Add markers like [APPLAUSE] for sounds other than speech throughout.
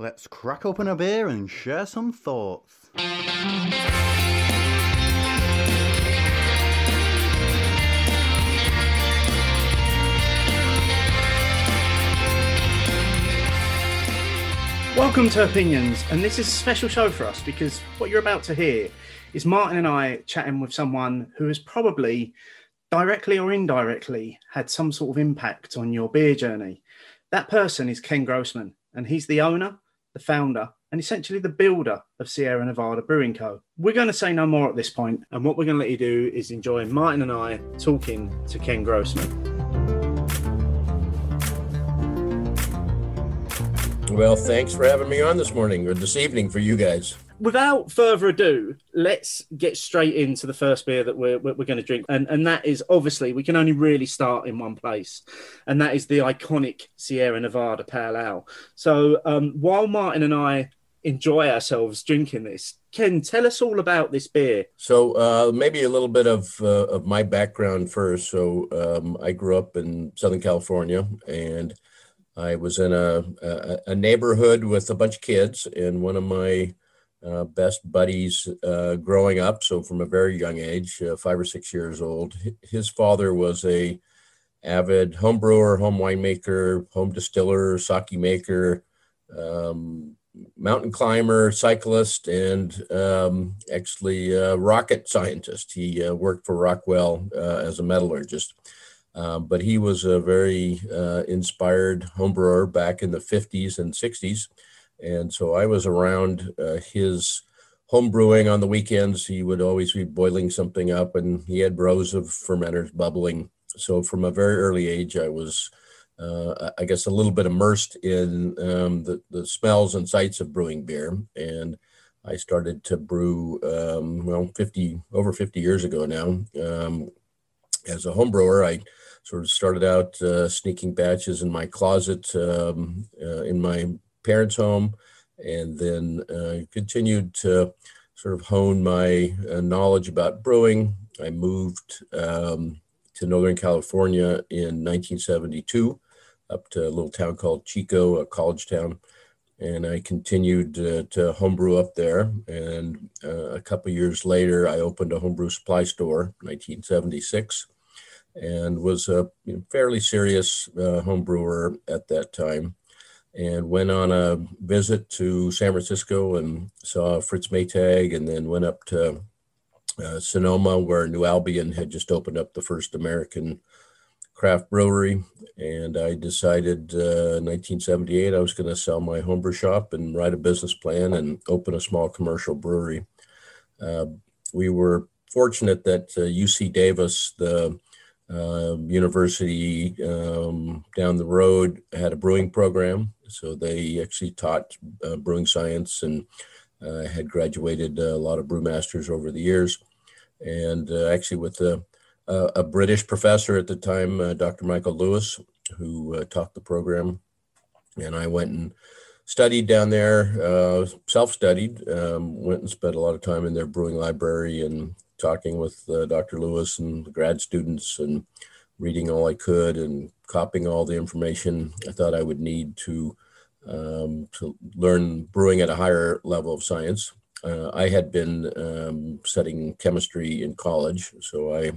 Let's crack open a beer and share some thoughts. Welcome to Opinions, and this is a special show for us because what you're about to hear is Martin and I chatting with someone who has probably directly or indirectly had some sort of impact on your beer journey. That person is Ken Grossman, and he's the owner, the founder, and essentially the builder of Sierra Nevada Brewing Co. We're going to say no more at this point, and what we're going to let you do is enjoy Martin and I talking to Ken Grossman. Well, thanks for having me on this morning or this evening for you guys. Without further ado, let's get straight into the first beer that we're, we're going to drink. And, and that is obviously, we can only really start in one place, and that is the iconic Sierra Nevada Pale Ale. So um, while Martin and I enjoy ourselves drinking this, Ken, tell us all about this beer. So uh, maybe a little bit of uh, of my background first. So um, I grew up in Southern California, and I was in a, a, a neighborhood with a bunch of kids, and one of my uh, best buddies uh, growing up. So from a very young age, uh, five or six years old, his father was a avid home brewer, home winemaker, home distiller, sake maker, um, mountain climber, cyclist, and um, actually a rocket scientist. He uh, worked for Rockwell uh, as a metallurgist. Um, but he was a very uh, inspired homebrewer back in the 50s and 60s. And so I was around uh, his homebrewing on the weekends. He would always be boiling something up, and he had rows of fermenters bubbling. So from a very early age, I was, uh, I guess, a little bit immersed in um, the, the smells and sights of brewing beer. And I started to brew, um, well, 50, over 50 years ago now. Um, as a homebrewer, I sort of started out uh, sneaking batches in my closet um, uh, in my parents' home, and then uh, continued to sort of hone my uh, knowledge about brewing. I moved um, to Northern California in 1972, up to a little town called Chico, a college town. And I continued uh, to homebrew up there. And uh, a couple years later, I opened a homebrew supply store, 1976 and was a fairly serious uh, home brewer at that time. And went on a visit to San Francisco and saw Fritz Maytag, and then went up to uh, Sonoma, where New Albion had just opened up the first American craft brewery. And I decided uh, in 1978 I was going to sell my homebrew shop and write a business plan and open a small commercial brewery. Uh, we were fortunate that UC uh, Davis, the uh, university um, down the road had a brewing program. So they actually taught uh, brewing science and uh, had graduated a lot of brewmasters over the years. And uh, actually, with a, a, British professor at the time, uh, Dr. Michael Lewis, who uh, taught the program. And I went and studied down there, self studied, um, went and spent a lot of time in their brewing library and talking with uh, Dr. Lewis and the grad students and reading all I could and copying all the information I thought I would need to um, to learn brewing at a higher level of science. Uh, I had been um, studying chemistry in college, so I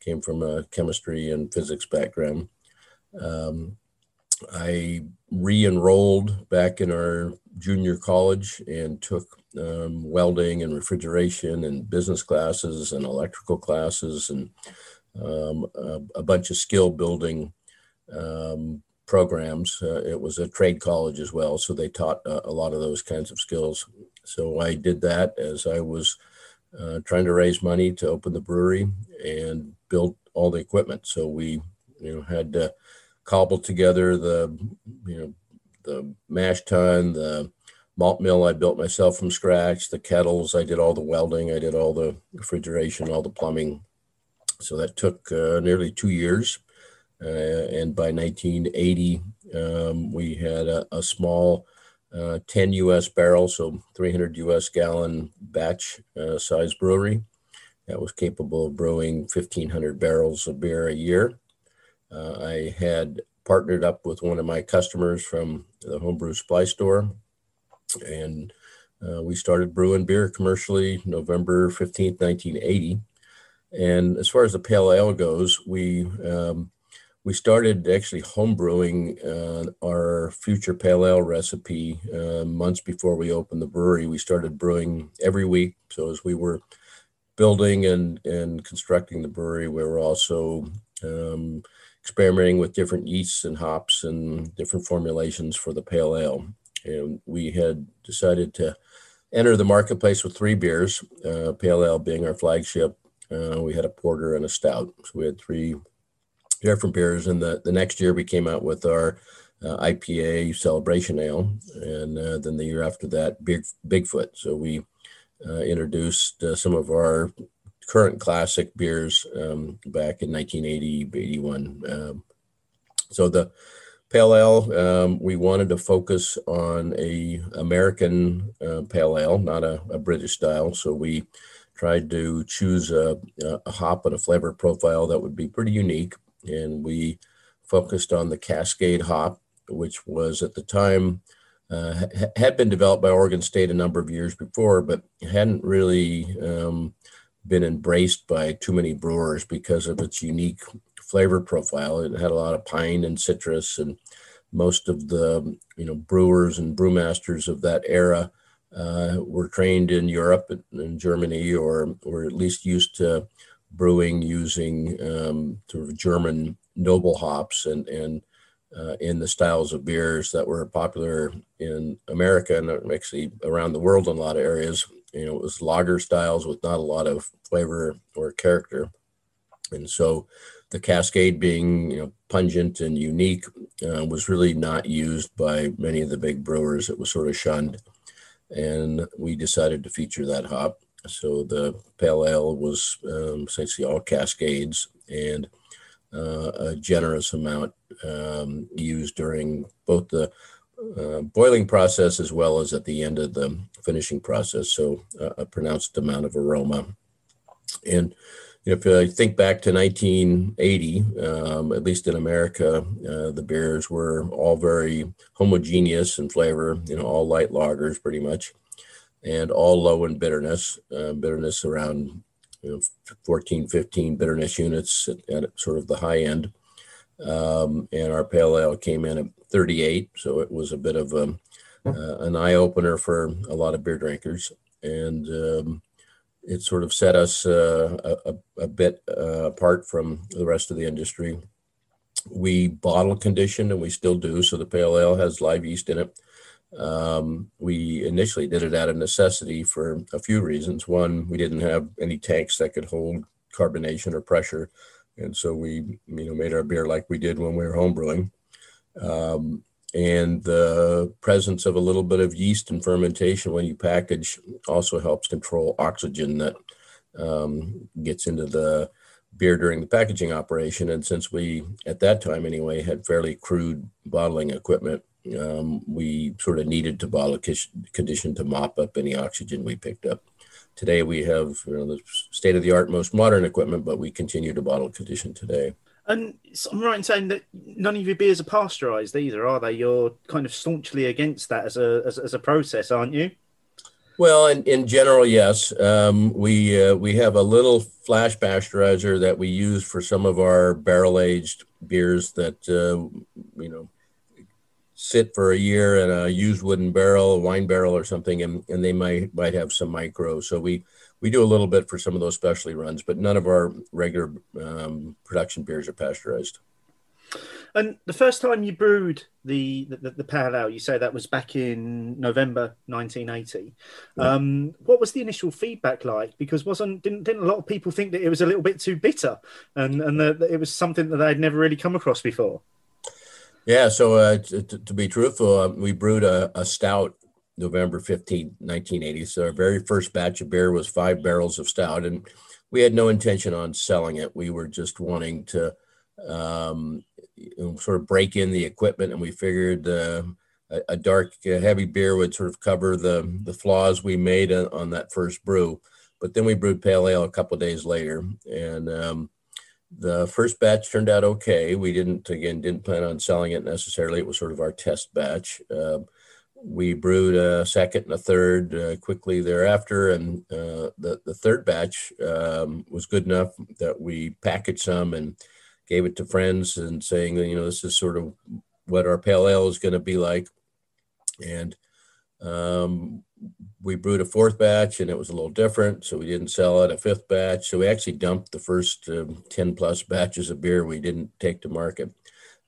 came from a chemistry and physics background. Um, I re-enrolled back in our junior college and took um, welding and refrigeration and business classes and electrical classes and um, a, a, bunch of skill building um, programs. Uh, it was a trade college as well, so they taught uh, a lot of those kinds of skills. So I did that as I was uh, trying to raise money to open the brewery and build all the equipment. So we, you know, had to cobble together the, you know, the mash tun, the malt mill I built myself from scratch, the kettles, I did all the welding, I did all the refrigeration, all the plumbing. So that took uh, nearly two years. Uh, and by 1980, um, we had a, a small uh, 10 US barrel, so 300 US gallon batch uh, size brewery that was capable of brewing 1,500 barrels of beer a year. Uh, I had partnered up with one of my customers from the homebrew supply store And uh, we started brewing beer commercially November 15th, 1980. And as far as the pale ale goes, we um, we started actually homebrewing uh, our future pale ale recipe uh, months before we opened the brewery. We started brewing every week. So as we were building and, and constructing the brewery, we were also um, experimenting with different yeasts and hops and different formulations for the pale ale. And we had decided to enter the marketplace with three beers, uh, pale ale being our flagship. Uh, we had a porter and a stout. So we had three different beers. And the, the next year we came out with our uh, IPA celebration ale. And uh, then the year after that, Big, Bigfoot. So we uh, introduced uh, some of our current classic beers um, back in 1980, 81. Um, so the pale ale, um, we wanted to focus on a American uh, pale ale, not a, a, British style. So we tried to choose a, a hop and a flavor profile that would be pretty unique and we focused on the Cascade hop, which was at the time uh, had been developed by Oregon State a number of years before, but hadn't really um, been embraced by too many brewers because of its unique flavor profile. It had a lot of pine and citrus, and most of the you know brewers and brewmasters of that era uh, were trained in Europe and Germany, or or at least used to brewing using um, sort of German noble hops and and uh, in the styles of beers that were popular in America and actually around the world in a lot of areas. You know, it was lager styles with not a lot of flavor or character, and so the Cascade being you know pungent and unique uh, was really not used by many of the big brewers. It was sort of shunned, and we decided to feature that hop. So the pale ale was um, essentially all Cascades and uh, a generous amount um, used during both the uh, boiling process as well as at the end of the finishing process. So uh, a pronounced amount of aroma. And if I think back to 1980, um, at least in America, uh, the beers were all very homogeneous in flavor, you know, all light lagers pretty much and all low in bitterness, uh, bitterness around you know, 14, 15 bitterness units at, at sort of the high end. Um, and our pale ale came in at 38, so it was a bit of a, uh, an eye opener for a lot of beer drinkers, and um, it sort of set us uh, a, a, bit uh, apart from the rest of the industry. We bottle condition, and we still do. So the pale ale has live yeast in it. Um, we initially did it out of necessity for a few reasons. One, we didn't have any tanks that could hold carbonation or pressure, and so we, you know, made our beer like we did when we were homebrewing. Um, and the presence of a little bit of yeast and fermentation when you package also helps control oxygen that um, gets into the beer during the packaging operation. And since we, at that time anyway, had fairly crude bottling equipment, um, we sort of needed to bottle condition to mop up any oxygen we picked up. Today we have you know, the state of the art, most modern equipment, but we continue to bottle condition today. And I'm right in saying that none of your beers are pasteurized either, are they? You're kind of staunchly against that as a as, as a process, aren't you? Well, in, in general, yes. Um, we uh, we have a little flash pasteurizer that we use for some of our barrel aged beers that uh, you know sit for a year in a used wooden barrel, a wine barrel or something, and, and they might might have some micro. So we we do a little bit for some of those specialty runs, but none of our regular um, production beers are pasteurized. And the first time you brewed the the, the pale ale, you say that was back in November 1980. Yeah. Um, what was the initial feedback like? Because wasn't didn't, didn't a lot of people think that it was a little bit too bitter, and and that it was something that they'd never really come across before? Yeah, so uh, to, to, be truthful, uh, we brewed a, a, stout November 15, 1980. So our very first batch of beer was five barrels of stout, and we had no intention on selling it. We were just wanting to um, sort of break in the equipment, and we figured uh, a, a, dark, uh, heavy beer would sort of cover the, the flaws we made on, on that first brew. But then we brewed pale ale a couple days later, and um, the first batch turned out okay. We didn't again didn't plan on selling it necessarily. It was sort of our test batch. Uh, we brewed a second and a third uh, quickly thereafter, and uh, the the third batch um, was good enough that we packaged some and gave it to friends and saying, you know, this is sort of what our pale ale is going to be like, and um, we brewed a fourth batch and it was a little different, so we didn't sell it. A fifth batch, so we actually dumped the first um, ten plus batches of beer we didn't take to market.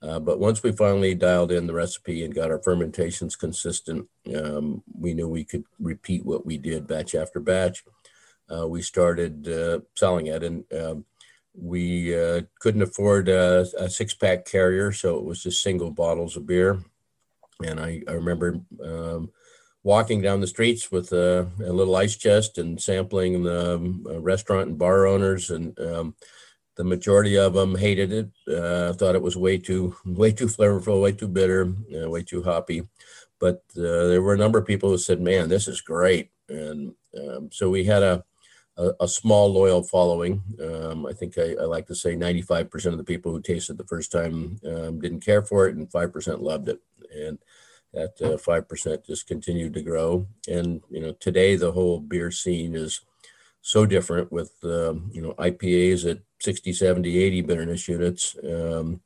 Uh, but once we finally dialed in the recipe and got our fermentations consistent, um, we knew we could repeat what we did batch after batch. Uh, we started uh, selling it, and um, we uh, couldn't afford a, a, six pack carrier, so it was just single bottles of beer. And I, I remember um, walking down the streets with a, a, little ice chest and sampling the um, restaurant and bar owners and um, the majority of them hated it. Uh, thought it was way too [LAUGHS] way too flavorful, way too bitter, uh, way too hoppy. But uh, there were a number of people who said, "Man, this is great," and um, so we had a, a, a small loyal following. Um, I think I, I, like to say 95% of the people who tasted the first time um, didn't care for it, and 5% loved it, and that uh, 5% just continued to grow. And you know, today the whole beer scene is so different with um, you know IPAs at 60, 70, 80 bitterness units. Um,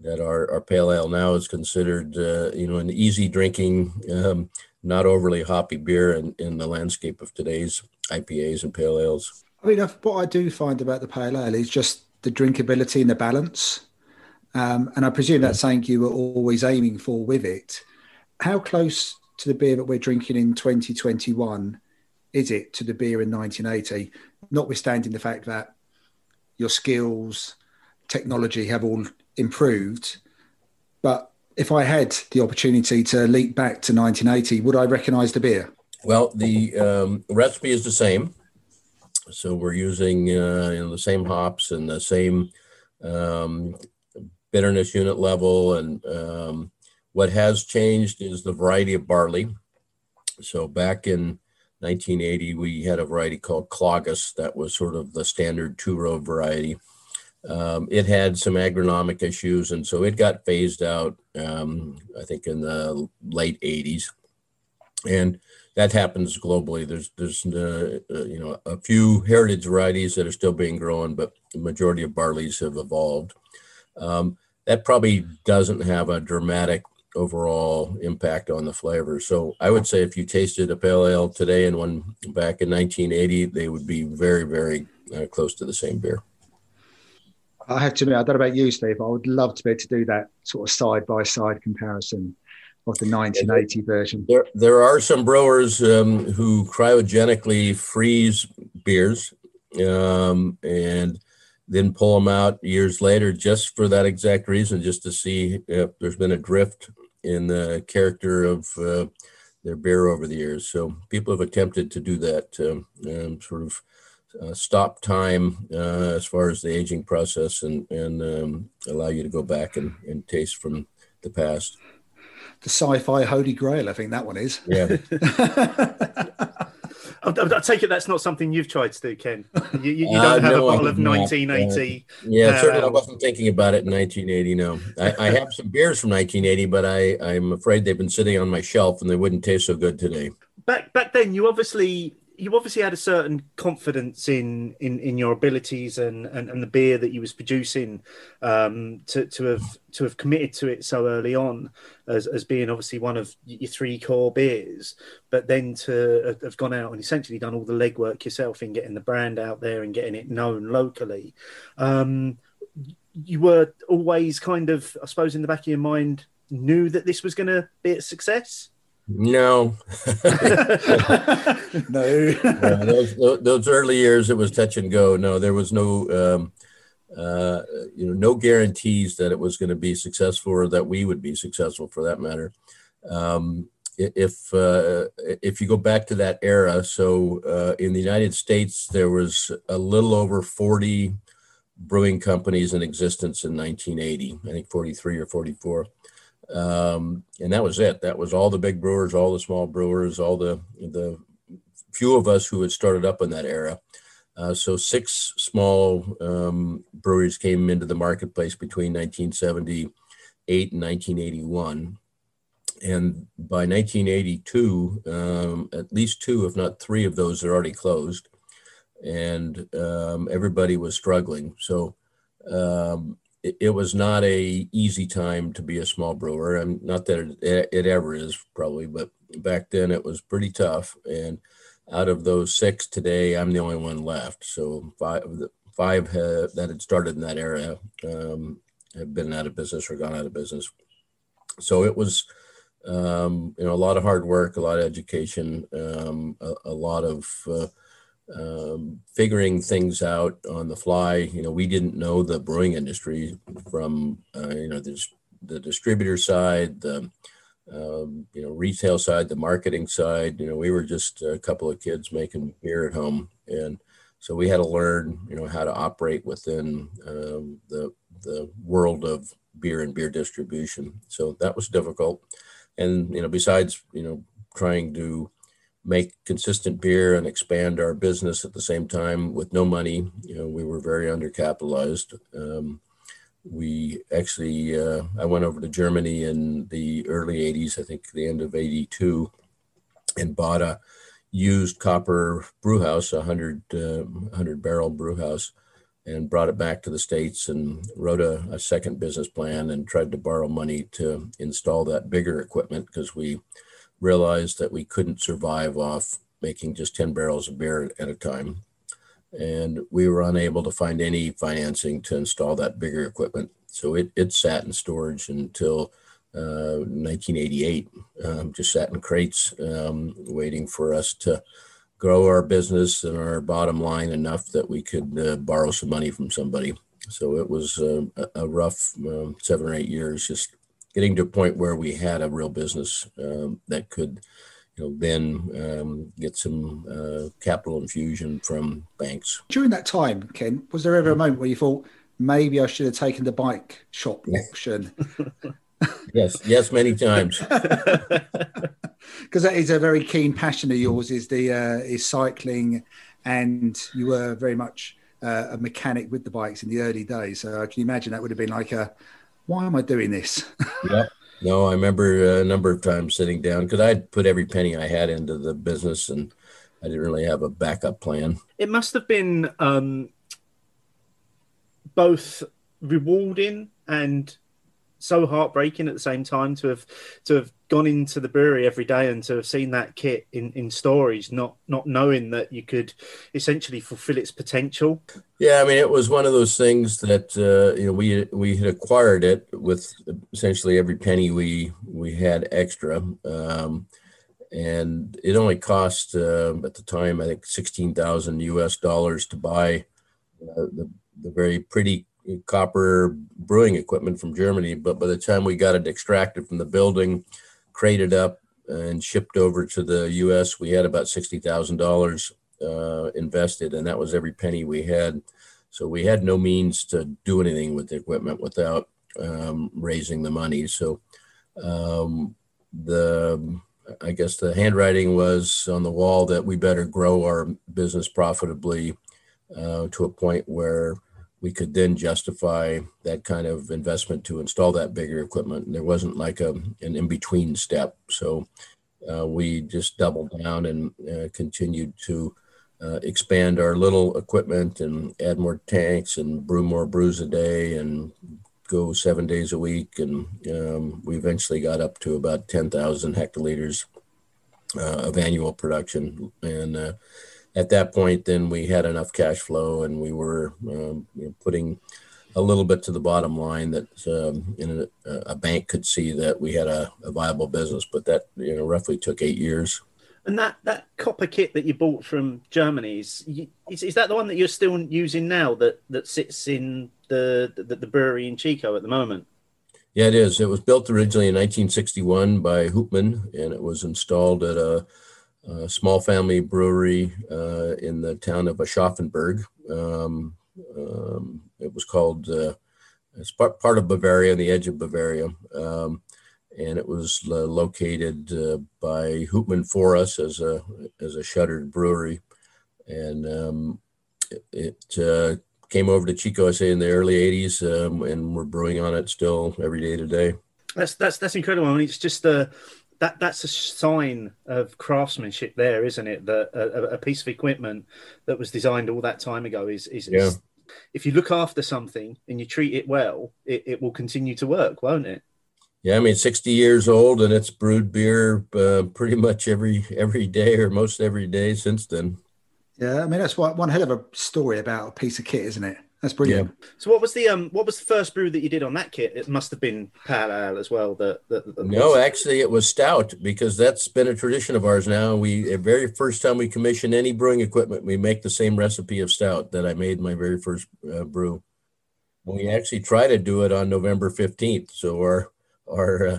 that our, our pale ale now is considered, uh, you know, an easy drinking, um, not overly hoppy beer in, in the landscape of today's IPAs and pale ales. I mean, what I do find about the pale ale is just the drinkability and the balance. Um, and I presume that's something you were always aiming for with it. How close to the beer that we're drinking in 2021 is it to the beer in 1980, notwithstanding the fact that your skills, technology have all improved. But if I had the opportunity to leap back to 1980, would I recognize the beer? Well, the um, recipe is the same. So we're using uh, you know, the same hops and the same um, bitterness unit level. And um, what has changed is the variety of barley. So back in 1980, we had a variety called Klages that was sort of the standard two row variety. Um, it had some agronomic issues, and so it got phased out, um, I think, in the late 80s. And that happens globally. There's, there's uh, uh, you know, a few heritage varieties that are still being grown, but the majority of barleys have evolved. Um, that probably doesn't have a dramatic overall impact on the flavor. So I would say if you tasted a pale ale today and one back in 1980, they would be very, very uh, close to the same beer. I have to admit, I don't know about you, Steve. I would love to be able to do that sort of side by side comparison of the 1980 version. There, there are some brewers um, who cryogenically freeze beers um, and then pull them out years later just for that exact reason, just to see if there's been a drift in the character of uh, their beer over the years. So people have attempted to do that, um, um, sort of uh, stop time uh, as far as the aging process and, and um, allow you to go back and, and taste from the past. The sci-fi holy grail, I think that one is. Yeah. [LAUGHS] I, I, take it that's not something you've tried to do, Ken. You, you, you don't uh, have no, a bottle of 1980. Uh, yeah, uh, certainly I wasn't thinking about it in 1980. No, I, I, have some beers from 1980, but I, I'm afraid they've been sitting on my shelf and they wouldn't taste so good today. Back back then, you obviously you obviously had a certain confidence in in, in your abilities and, and, and the beer that you was producing um, to, to have to have committed to it so early on as, as being obviously one of your three core beers but then to have gone out and essentially done all the legwork yourself in getting the brand out there and getting it known locally. Um, you were always kind of I suppose in the back of your mind knew that this was going to be a success [LAUGHS] no. no. those, those early years, it was touch and go. No, there was no, um, uh, you know, no guarantees that it was going to be successful or that we would be successful, for that matter. Um, if uh, if you go back to that era, so uh, in the United States, there was a little over forty brewing companies in existence in 1980. I think 43 or 44. Um, and that was it. That was all the big brewers, all the small brewers, all the the few of us who had started up in that era. Uh, so six small um, breweries came into the marketplace between 1978 and 1981. and by 1982, um, at least two, if not three, of those are already closed, and um, everybody was struggling. So um, it, it, was not a easy time to be a small brewer. and not that it, it ever is, probably, but back then it was pretty tough. And out of those six today, I'm the only one left. So five, five have, that had started in that area um, have been out of business or gone out of business. So it was um, you know, a lot of hard work, a lot of education, um, a, a, lot of uh, um, figuring things out on the fly. You know, we didn't know the brewing industry from, uh, you know, there's the distributor side, the, um, you know, retail side, the marketing side. You know, we were just a couple of kids making beer at home. And so we had to learn, you know, how to operate within um, the, the world of beer and beer distribution. So that was difficult and you know besides you know trying to make consistent beer and expand our business at the same time with no money. You know we were very undercapitalized. Um, we actually uh, i went over to germany in the early 80s i think the end of 82 and bought a used copper brew house a 100 uh, 100 barrel brew house and brought it back to the States and wrote a, a, second business plan and tried to borrow money to install that bigger equipment because we realized that we couldn't survive off making just 10 barrels of beer at a time. And we were unable to find any financing to install that bigger equipment. So it, it sat in storage until uh, 1988, um, just sat in crates um, waiting for us to grow our business and our bottom line enough that we could uh, borrow some money from somebody. So it was uh, a rough uh, seven or eight years, just getting to a point where we had a real business um, that could, you know, then um, get some uh, capital infusion from banks. During that time, Ken, was there ever a moment where you thought maybe I should have taken the bike shop option? [LAUGHS] yes, yes, many times. [LAUGHS] [LAUGHS] because that is a very keen passion of yours is the uh, is cycling and you were very much uh, a mechanic with the bikes in the early days so i can imagine that would have been like a why am i doing this? [LAUGHS] Yeah. No i remember a number of times sitting down because i'd put every penny i had into the business and i didn't really have a backup plan. It must have been um, both rewarding and so heartbreaking at the same time to have to have gone into the brewery every day and to have seen that kit in in storage not not knowing that you could essentially fulfill its potential. Yeah i mean it was one of those things that uh, you know we we had acquired it with essentially every penny we we had extra. Um, and it only cost uh, at the time i think 16,000 us dollars to buy uh, the the very pretty copper brewing equipment from Germany. But by the time we got it extracted from the building, crated up, and shipped over to the U.S., we had about sixty thousand uh, dollars invested, and that was every penny we had. So we had no means to do anything with the equipment without um, raising the money. So um, the I guess the handwriting was on the wall that we better grow our business profitably uh, to a point where we could then justify that kind of investment to install that bigger equipment. And there wasn't like a, an in between step. So uh, we just doubled down and uh, continued to uh, expand our little equipment and add more tanks and brew more brews a day and go seven days a week. And um, we eventually got up to about 10,000 hectoliters uh, of annual production. And uh, at that point, then we had enough cash flow and we were um, you know, putting a little bit to the bottom line that um, in a, a, bank could see that we had a, a, viable business. But that you know roughly took eight years. And that that copper kit that you bought from Germany is, is, is that the one that you're still using now that that sits in the the, the brewery in Chico at the moment? Yeah, it is. It was built originally in 1961 by Huppmann, and it was installed at a small family brewery uh, in the town of Aschaffenburg. Um, um, it was called, uh, it's part, part of Bavaria, on the edge of Bavaria. Um, and it was uh, located uh, by Huppmann for us as a, as a shuttered brewery. And um, it, uh, came over to Chico, I say, in the early 80s, um, and we're brewing on it still every day today. That's that's that's incredible. I mean, it's just a that that's a sign of craftsmanship there, isn't it? That a, a piece of equipment that was designed all that time ago is is, Yeah. is if you look after something and you treat it well, it, it will continue to work, won't it? Yeah, I mean, 60 years old and it's brewed beer uh, pretty much every every day or most every day since then. Yeah, I mean that's one, one hell of a story about a piece of kit, isn't it? That's brilliant. So what was the um what was the first brew that you did on that kit? It must have been pale ale as well. That, that, that No, actually, it was stout because that's been a tradition of ours now. We, the very first time we commission any brewing equipment, we make the same recipe of stout that I made my very first uh, brew. We actually try to do it on November 15th. So our, our, uh,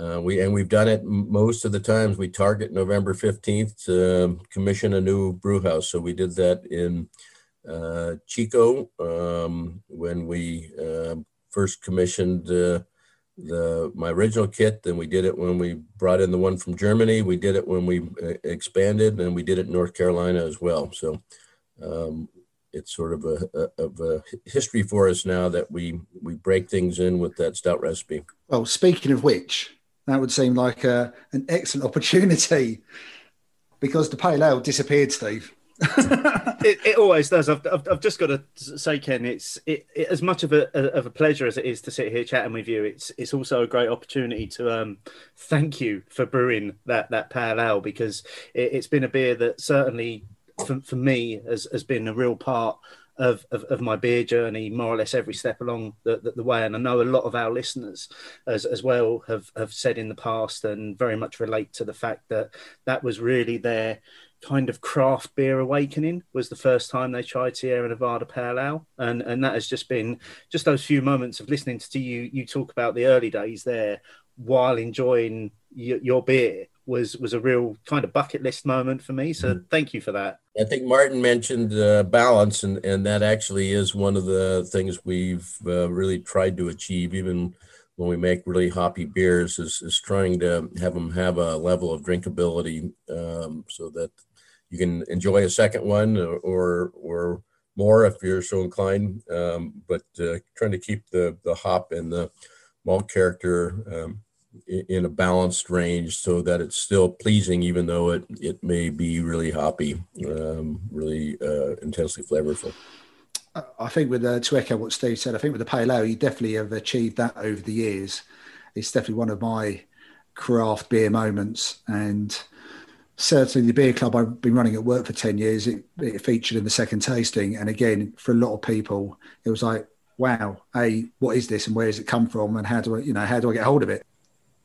uh, we, and we've done it most of the times. We target November 15th to um, commission a new brew house. So we did that in uh, Chico um, when we um first commissioned uh, the my original kit. Then we did it when we brought in the one from Germany. We did it when we uh, expanded, and we did it in North Carolina as well. So um, it's sort of a, a of a history for us now that we we break things in with that stout recipe. Well, speaking of which, that would seem like a, an excellent [LAUGHS] opportunity because the pale ale disappeared, Steve. [LAUGHS] it, it always does. I've, I've, I've just got to say, Ken, it's it, it, as much of a of a pleasure as it is to sit here chatting with you. It's it's also a great opportunity to um thank you for brewing that that pale ale because it, it's been a beer that certainly for, for me has, has been a real part of, of, of my beer journey, more or less every step along the, the, the way. And I know a lot of our listeners as, as well have, have said in the past and very much relate to the fact that that was really their kind of craft beer awakening was the first time they tried Sierra Nevada Pale Ale, and and that has just been just those few moments of listening to you you talk about the early days there while enjoying your, your beer was was a real kind of bucket list moment for me. So Mm. thank you for that. I think Martin mentioned uh, balance, and, and that actually is one of the things we've uh, really tried to achieve, even when we make really hoppy beers, is, is trying to have them have a level of drinkability um, so that you can enjoy a second one or, or, or more if you're so inclined. Um, but uh, trying to keep the, the hop and the malt character um, in a balanced range so that it's still pleasing, even though it, it may be really hoppy, um, really uh, intensely flavorful. I think with uh, to echo what Steve said, I think with the pale ale, you definitely have achieved that over the years. It's definitely one of my craft beer moments, and certainly the beer club I've been running at work for ten years. It, it featured in the second tasting, and again for a lot of people, it was like, wow, hey, what is this, and where does it come from, and how do I, you know, how do I get hold of it?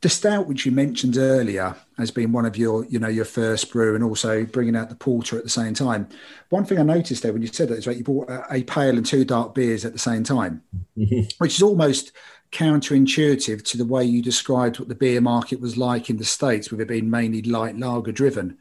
The stout, which you mentioned earlier, has been one of your, you know, your first brew, and also bringing out the porter at the same time. One thing I noticed there when you said that is that you bought a, a pale and two dark beers at the same time, mm-hmm. which is almost counterintuitive to the way you described what the beer market was like in the states, with it being mainly light lager driven.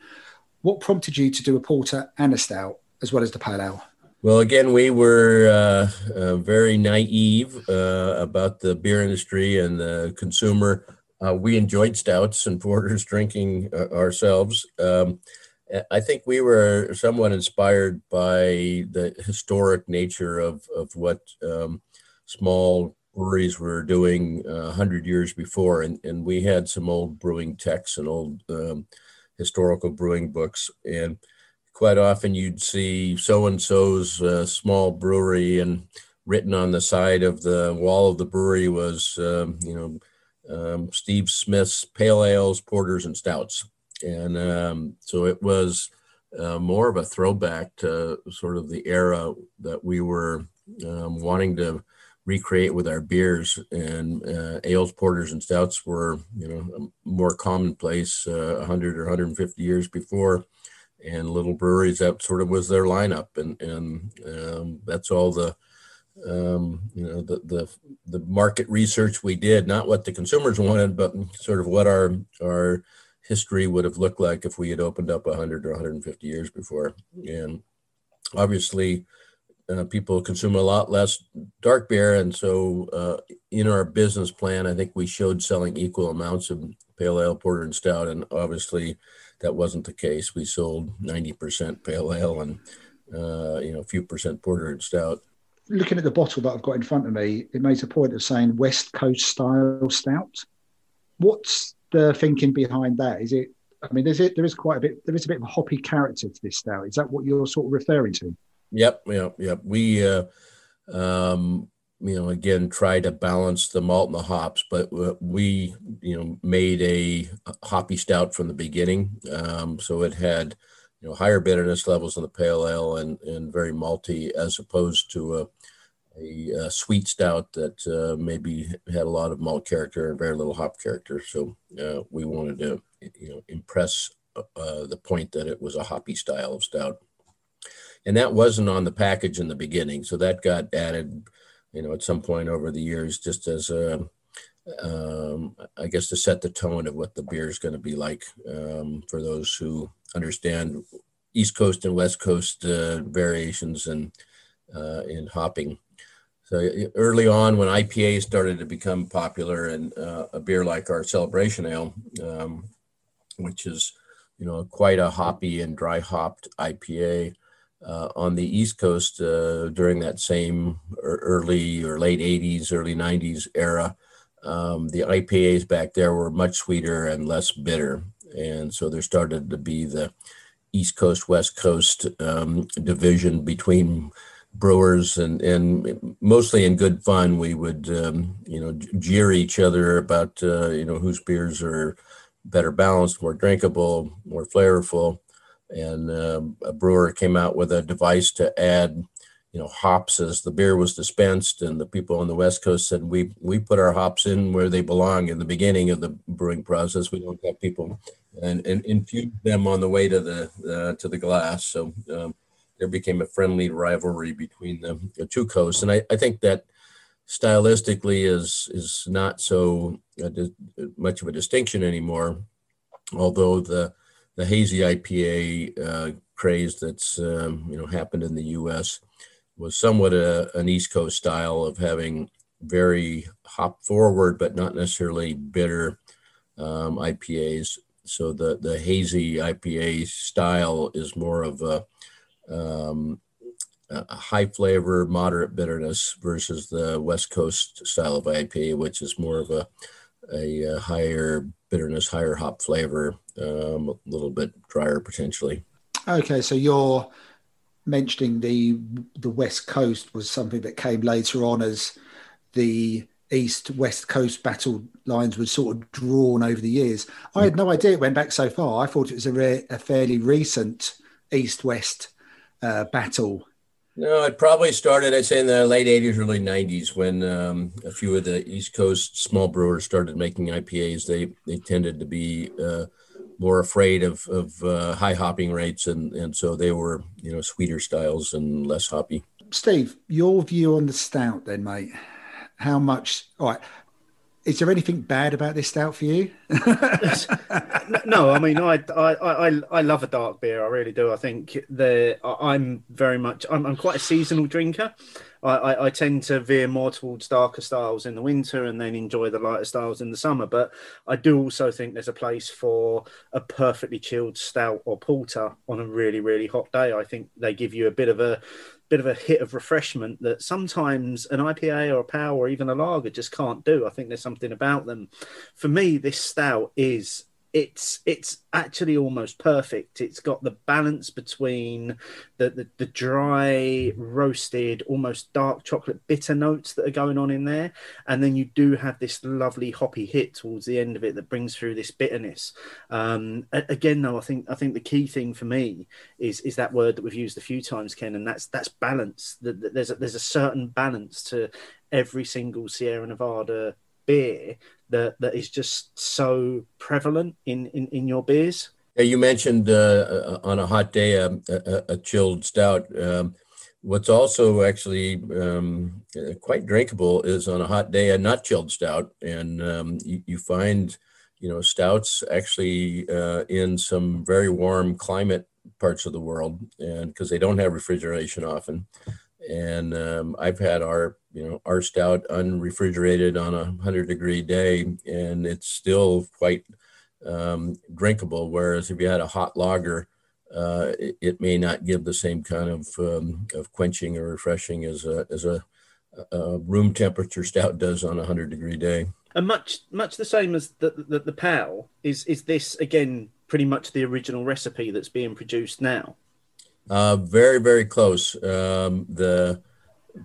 What prompted you to do a porter and a stout as well as the pale ale? Well, again, we were uh, uh, very naive uh, about the beer industry and the consumer. Uh, we enjoyed stouts and porters drinking uh, ourselves. Um, I think we were somewhat inspired by the historic nature of, of what um, small breweries were doing a hundred years before. And, and we had some old brewing texts and old um, historical brewing books. And quite often you'd see so and so's uh, small brewery, and written on the side of the wall of the brewery was, um, you know, um, Steve Smith's pale ales, porters, and stouts. And um, so it was uh, more of a throwback to sort of the era that we were um, wanting to recreate with our beers. And uh, ales, porters, and stouts were, you know, more commonplace uh, 100 or 150 years before. And little breweries that sort of was their lineup. And and um, that's all the um, you know the, the the market research we did not what the consumers wanted but sort of what our our history would have looked like if we had opened up 100 or 150 years before. And obviously uh, people consume a lot less dark beer and so uh, in our business plan i think we showed selling equal amounts of pale ale porter and stout and obviously that wasn't the case. We sold 90% pale ale and, uh, you know, a few percent porter and stout. Looking at the bottle that I've got in front of me, it makes a point of saying West Coast style stout. What's the thinking behind that? Is it? I mean, there's it. There is quite a bit. There is a bit of a hoppy character to this stout. Is that what you're sort of referring to? Yep, yep, yep. We, uh, um, you know, again, try to balance the malt and the hops, but we, you know, made a hoppy stout from the beginning. Um, so it had, you know, higher bitterness levels in the pale ale and and very malty, as opposed to a a, a sweet stout that uh, maybe had a lot of malt character and very little hop character. So uh, we wanted to, you know, impress uh, the point that it was a hoppy style of stout, and that wasn't on the package in the beginning. So that got added, you know, at some point over the years, just as a um, I guess to set the tone of what the beer is going to be like um, for those who understand East Coast and West Coast uh, variations and uh, in hopping. So early on, when IPA started to become popular, and uh, a beer like our Celebration Ale, um, which is you know quite a hoppy and dry hopped IPA, uh, on the East Coast uh, during that same early or late 80s, early 90s era, um, the IPAs back there were much sweeter and less bitter, and so there started to be the East Coast West Coast um, division between brewers and and mostly in good fun. We would um, you know jeer each other about uh, you know whose beers are better balanced more drinkable more flavorful and um, a brewer came out with a device to add you know hops as the beer was dispensed and the people on the west coast said we we put our hops in where they belong in the beginning of the brewing process we don't have people and, and infuse them on the way to the uh, to the glass so um, there became a friendly rivalry between the, the two coasts. And I, I think that stylistically is is not so uh, much of a distinction anymore, although the the hazy IPA uh, craze that's um, you know happened in the U.S. was somewhat a, an East Coast style of having very hop forward but not necessarily bitter um, IPAs. So the the hazy IPA style is more of a um, a high flavor, moderate bitterness versus the West Coast style of IPA, which is more of a, a, a higher bitterness, higher hop flavor, um, a little bit drier potentially. Okay, so you're mentioning the the West Coast was something that came later on as the East West Coast battle lines were sort of drawn over the years. I had no idea it went back so far. I thought it was a, re- a fairly recent East West uh, battle? No, it probably started, I'd say, in the late 80s, early 90s when um, a few of the East Coast small brewers started making IPAs. They they tended to be uh, more afraid of, of uh, high hopping rates, and, and so they were, you know, sweeter styles and less hoppy. Steve, your view on the stout, then, mate? How much? All right, is there anything bad about this stout for you? no, I mean, I, I, I, I love a dark beer. I really do. I think the I'm very much I'm, I'm quite a seasonal drinker. I, I, I, tend to veer more towards darker styles in the winter and then enjoy the lighter styles in the summer. But I do also think there's a place for a perfectly chilled stout or porter on a really, really hot day. I think they give you a bit of a bit of a hit of refreshment that sometimes an IPA or a Pale or even a lager just can't do. I think there's something about them. For me, this stout is it's it's actually almost perfect. It's got the balance between the, the, the dry, roasted, almost dark chocolate bitter notes that are going on in there, and then you do have this lovely hoppy hit towards the end of it that brings through this bitterness. Um, again, though, I think I think the key thing for me is is that word that we've used a few times, Ken, and that's that's balance. That There's a, there's a certain balance to every single Sierra Nevada beer that that is just so prevalent in in, in your beers? Yeah, you mentioned uh, uh on a hot day um, a, a, chilled stout. Um, what's also actually um, quite drinkable is on a hot day a not chilled stout, and um, you, you, find you know stouts actually uh, in some very warm climate parts of the world, and because they don't have refrigeration often, and um, I've had our you know our stout unrefrigerated on a hundred degree day, and it's still quite um, drinkable. Whereas if you had a hot lager, uh, it, it, may not give the same kind of um, of quenching or refreshing as a as a, a room temperature stout does on a hundred degree day. And much much the same as the the, the PAL is is this again pretty much the original recipe that's being produced now. Uh, very very close. Um, the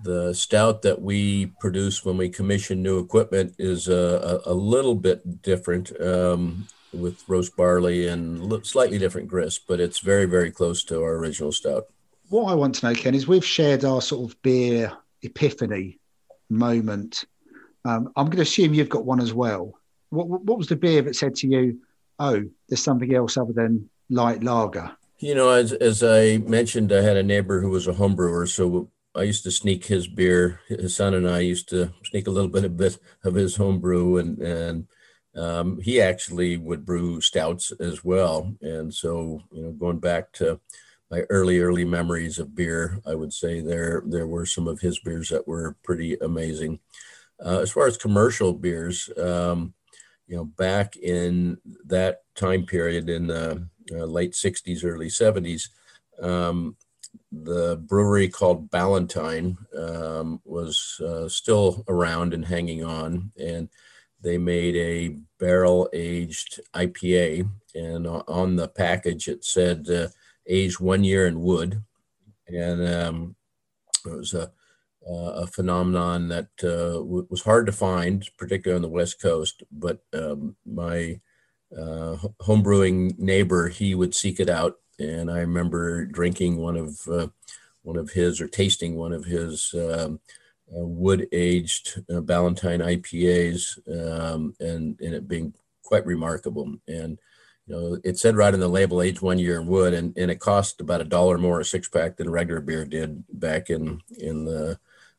the stout that we produce when we commission new equipment is a, a, a little bit different um, with roast barley and slightly different grist, but it's very, very close to our original stout. What I want to know, Ken, is we've shared our sort of beer epiphany moment. Um, I'm going to assume you've got one as well. What, what was the beer that said to you, oh, there's something else other than light lager? You know, as, as I mentioned, I had a neighbor who was a home brewer. So I used to sneak his beer. His son and I used to sneak a little bit of bit of his home brew, and and um, he actually would brew stouts as well. And so, you know, going back to my early early memories of beer, I would say there there were some of his beers that were pretty amazing. Uh, as far as commercial beers, um, you know, back in that time period in the uh, late '60s, early '70s. Um, the brewery called Ballantine um, was uh, still around and hanging on, and they made a barrel aged IPA. And on the package, it said uh, one year in wood. And um, it was a, a phenomenon that uh, w- was hard to find, particularly on the West Coast. But um, my uh, homebrewing neighbor, he would seek it out and I remember drinking one of uh, one of his or tasting one of his um, uh, wood aged uh, Ballantine IPAs, um, and and it being quite remarkable. And you know, it said right on the label, aged one year in wood, and, and it cost about a dollar more a six pack than regular beer did back in in the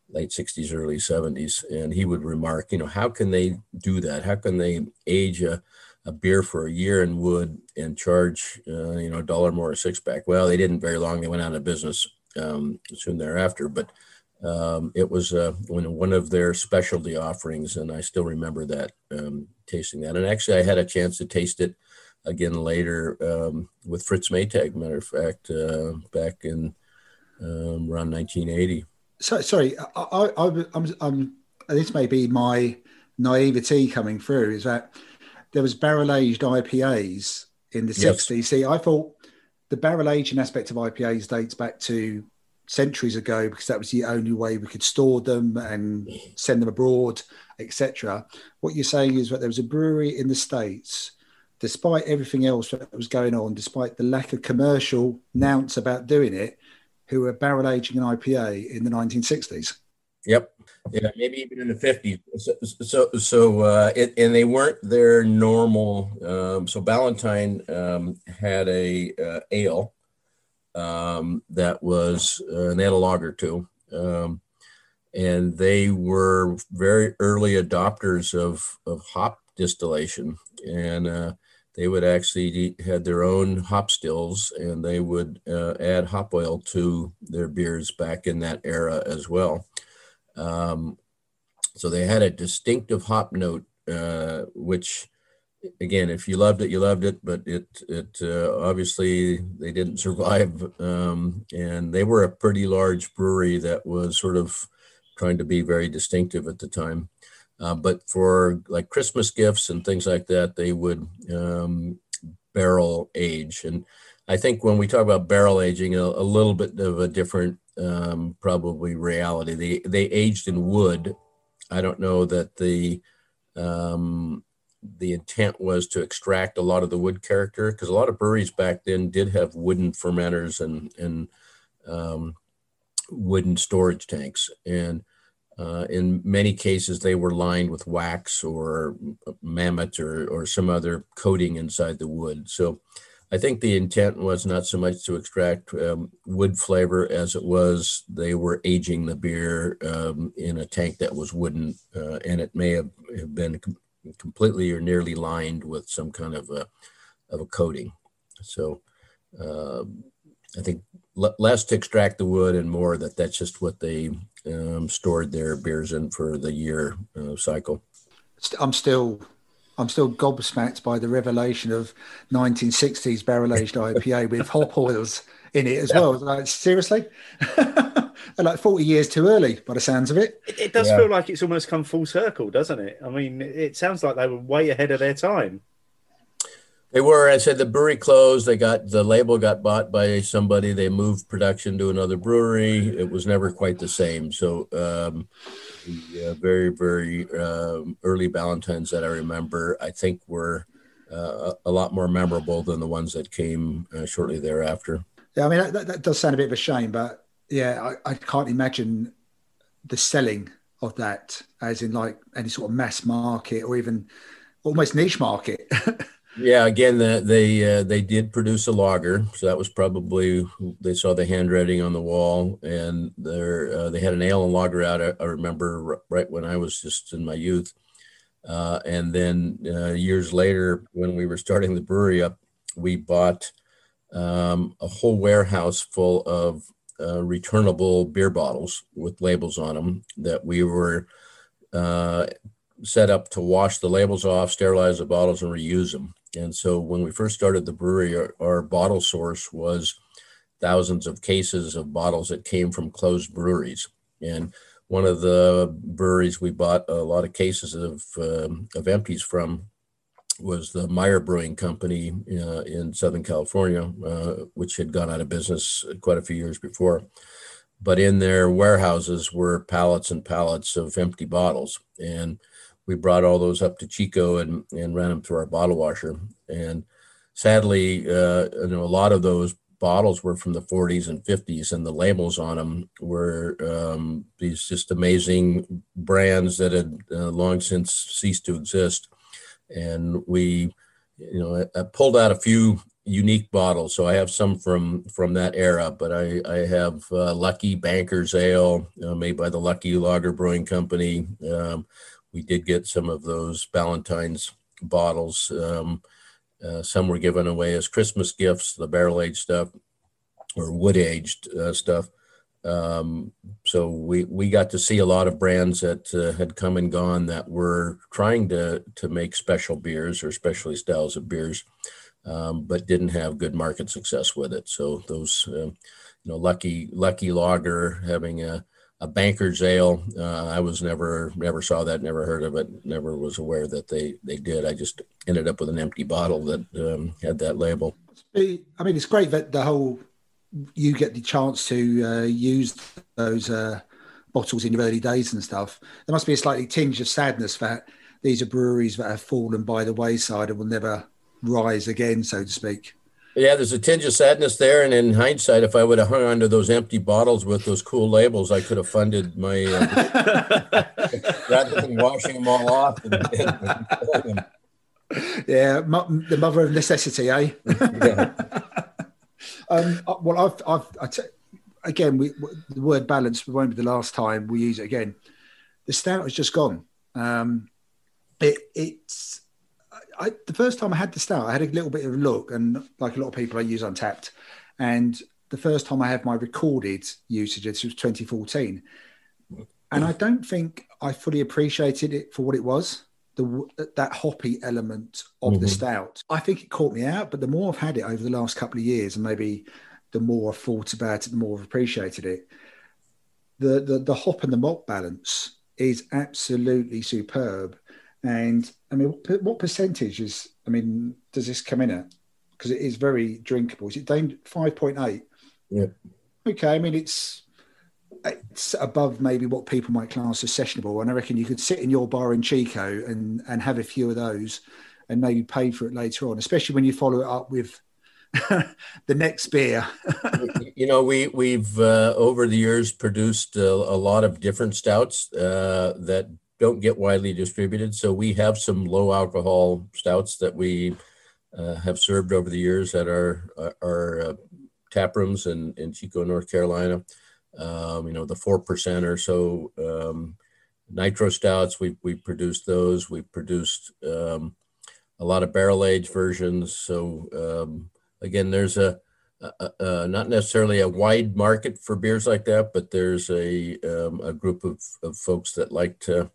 late 60s, early 70s. And he would remark, you know, how can they do that? How can they age a a beer for a year in wood and charge uh, you know a dollar more a six pack. Well, they didn't very long. They went out of business um, soon thereafter, but um, it was uh, one of their specialty offerings, and I still remember that um, tasting that. And actually, I had a chance to taste it again later um, with Fritz Maytag. Matter of fact, uh, back in um, around 1980. So, sorry, I, I, I'm, I'm, this may be my naivety coming through. Is that there was barrel aged IPAs in the yes. 60s. See, I thought the barrel aging aspect of IPAs dates back to centuries ago because that was the only way we could store them and send them abroad, etc. What you're saying is that there was a brewery in the States, despite everything else that was going on, despite the lack of commercial nounce about doing it, who were barrel aging an IPA in the 1960s. Yep. Yeah, maybe even in the 50s. So, so, so uh, it, and they weren't their normal. Um, so Ballantine um, had a uh, ale um, that was, uh, and they had a lager too. Um, and they were very early adopters of, of hop distillation. And uh, they would actually had their own hop stills and they would uh, add hop oil to their beers back in that era as well. Um, so they had a distinctive hop note, uh, which again, if you loved it, you loved it, but it, it uh, obviously they didn't survive. Um, and they were a pretty large brewery that was sort of trying to be very distinctive at the time. Uh, but for like Christmas gifts and things like that, they would um, barrel age. And I think when we talk about barrel aging, a, a little bit of a different um, probably reality. They they aged in wood. I don't know that the um, the intent was to extract a lot of the wood character because a lot of breweries back then did have wooden fermenters and and um, wooden storage tanks and uh, in many cases they were lined with wax or mammoth or, or some other coating inside the wood so I think the intent was not so much to extract um, wood flavor as it was they were aging the beer um, in a tank that was wooden, uh, and it may have, have been com- completely or nearly lined with some kind of a of a coating. So uh, I think l- less to extract the wood and more that that's just what they um, stored their beers in for the year uh, cycle. I'm still I'm still gobsmacked by the revelation of 1960s barrel aged IPA with hop oils in it as well. Like, seriously? [LAUGHS] like 40 years too early by the sounds of it. It, it does Yeah. feel like it's almost come full circle, doesn't it? I mean, it sounds like they were way ahead of their time. They were. I said the brewery closed. They got the label got bought by somebody. They moved production to another brewery. It was never quite the same. So um, the uh, very very um, early Ballantines that I remember, I think were uh, a lot more memorable than the ones that came uh, shortly thereafter. Yeah, I mean, that, that, does sound a bit of a shame, but yeah, I, I can't imagine the selling of that as in like any sort of mass market or even almost niche market. [LAUGHS] Yeah, again, the, they uh, they did produce a lager, so that was probably they saw the handwriting on the wall, and there uh, they had an ale and lager out. I, I remember right when I was just in my youth, uh, and then uh, years later, when we were starting the brewery up, we bought um, a whole warehouse full of uh, returnable beer bottles with labels on them that we were uh, set up to wash the labels off, sterilize the bottles, and reuse them. And so when we first started the brewery, our, our bottle source was thousands of cases of bottles that came from closed breweries. And one of the breweries we bought a lot of cases of um, of empties from was the Maier Brewing Company uh, in Southern California, uh, which had gone out of business quite a few years before. But in their warehouses were pallets and pallets of empty bottles, and we brought all those up to Chico and and ran them through our bottle washer. And sadly, uh, you know, a lot of those bottles were from the 40s and 50s, and the labels on them were um, these just amazing brands that had uh, long since ceased to exist. And we, you know, I, I pulled out a few unique bottles. So I have some from from that era, but I I have uh, Lucky Bankers Ale uh, made by the Lucky Lager Brewing Company. Um, we did get some of those Ballantine's bottles. Um, uh, some were given away as Christmas gifts, the barrel aged stuff or wood aged uh, stuff. Um, so we we got to see a lot of brands that uh, had come and gone that were trying to to make special beers or specialty styles of beers, um, but didn't have good market success with it. So those, uh, you know, lucky lucky lager having a a banker's ale. Uh, I was never never saw that, never heard of it, never was aware that they they did. I just ended up with an empty bottle that um, had that label. I mean, it's great that the whole you get the chance to uh, use those uh, bottles in your early days and stuff. There must be a slightly tinge of sadness that these are breweries that have fallen by the wayside and will never rise again, so to speak. Yeah, there's a tinge of sadness there, and in hindsight, if I would have hung onto those empty bottles with those cool labels, I could have funded my uh, [LAUGHS] rather than washing them all off. And, and them. Yeah, the mother of necessity, eh? Yeah. [LAUGHS] Um, uh, well, I've, I've, I t- again, we, w- the word balance won't be the last time we use it again. The stout has just gone. Um, it, it's I, the first time I had the stout, I had a little bit of a look, and like a lot of people, I use Untappd. And the first time I had my recorded usage, this was 2014, and I don't think I fully appreciated it for what it was. The that hoppy element of the Mhm. stout. I think it caught me out, but the more I've had it over the last couple of years, and maybe the more I've thought about it, the more I've appreciated it. The the the hop and the malt balance is absolutely superb. And I mean, what, what percentage is? I mean, does this come in at? Because it is very drinkable. Is it named five point eight? Yeah. Okay. I mean, it's it's above maybe what people might class as sessionable, and I reckon you could sit in your bar in Chico and and have a few of those, and maybe pay for it later on. Especially when you follow it up with [LAUGHS] the next beer. [LAUGHS] you know, we we've uh, over the years produced a, a lot of different stouts uh, that don't get widely distributed. So we have some low alcohol stouts that we uh, have served over the years at our our uh, tap rooms in in Chico, North Carolina. Um, you know, the four percent or so um, nitro stouts. We we produced those. We produced um, a lot of barrel aged versions. So um, again, there's a uh, not necessarily a wide market for beers like that, but there's a um, a group of, of folks that like to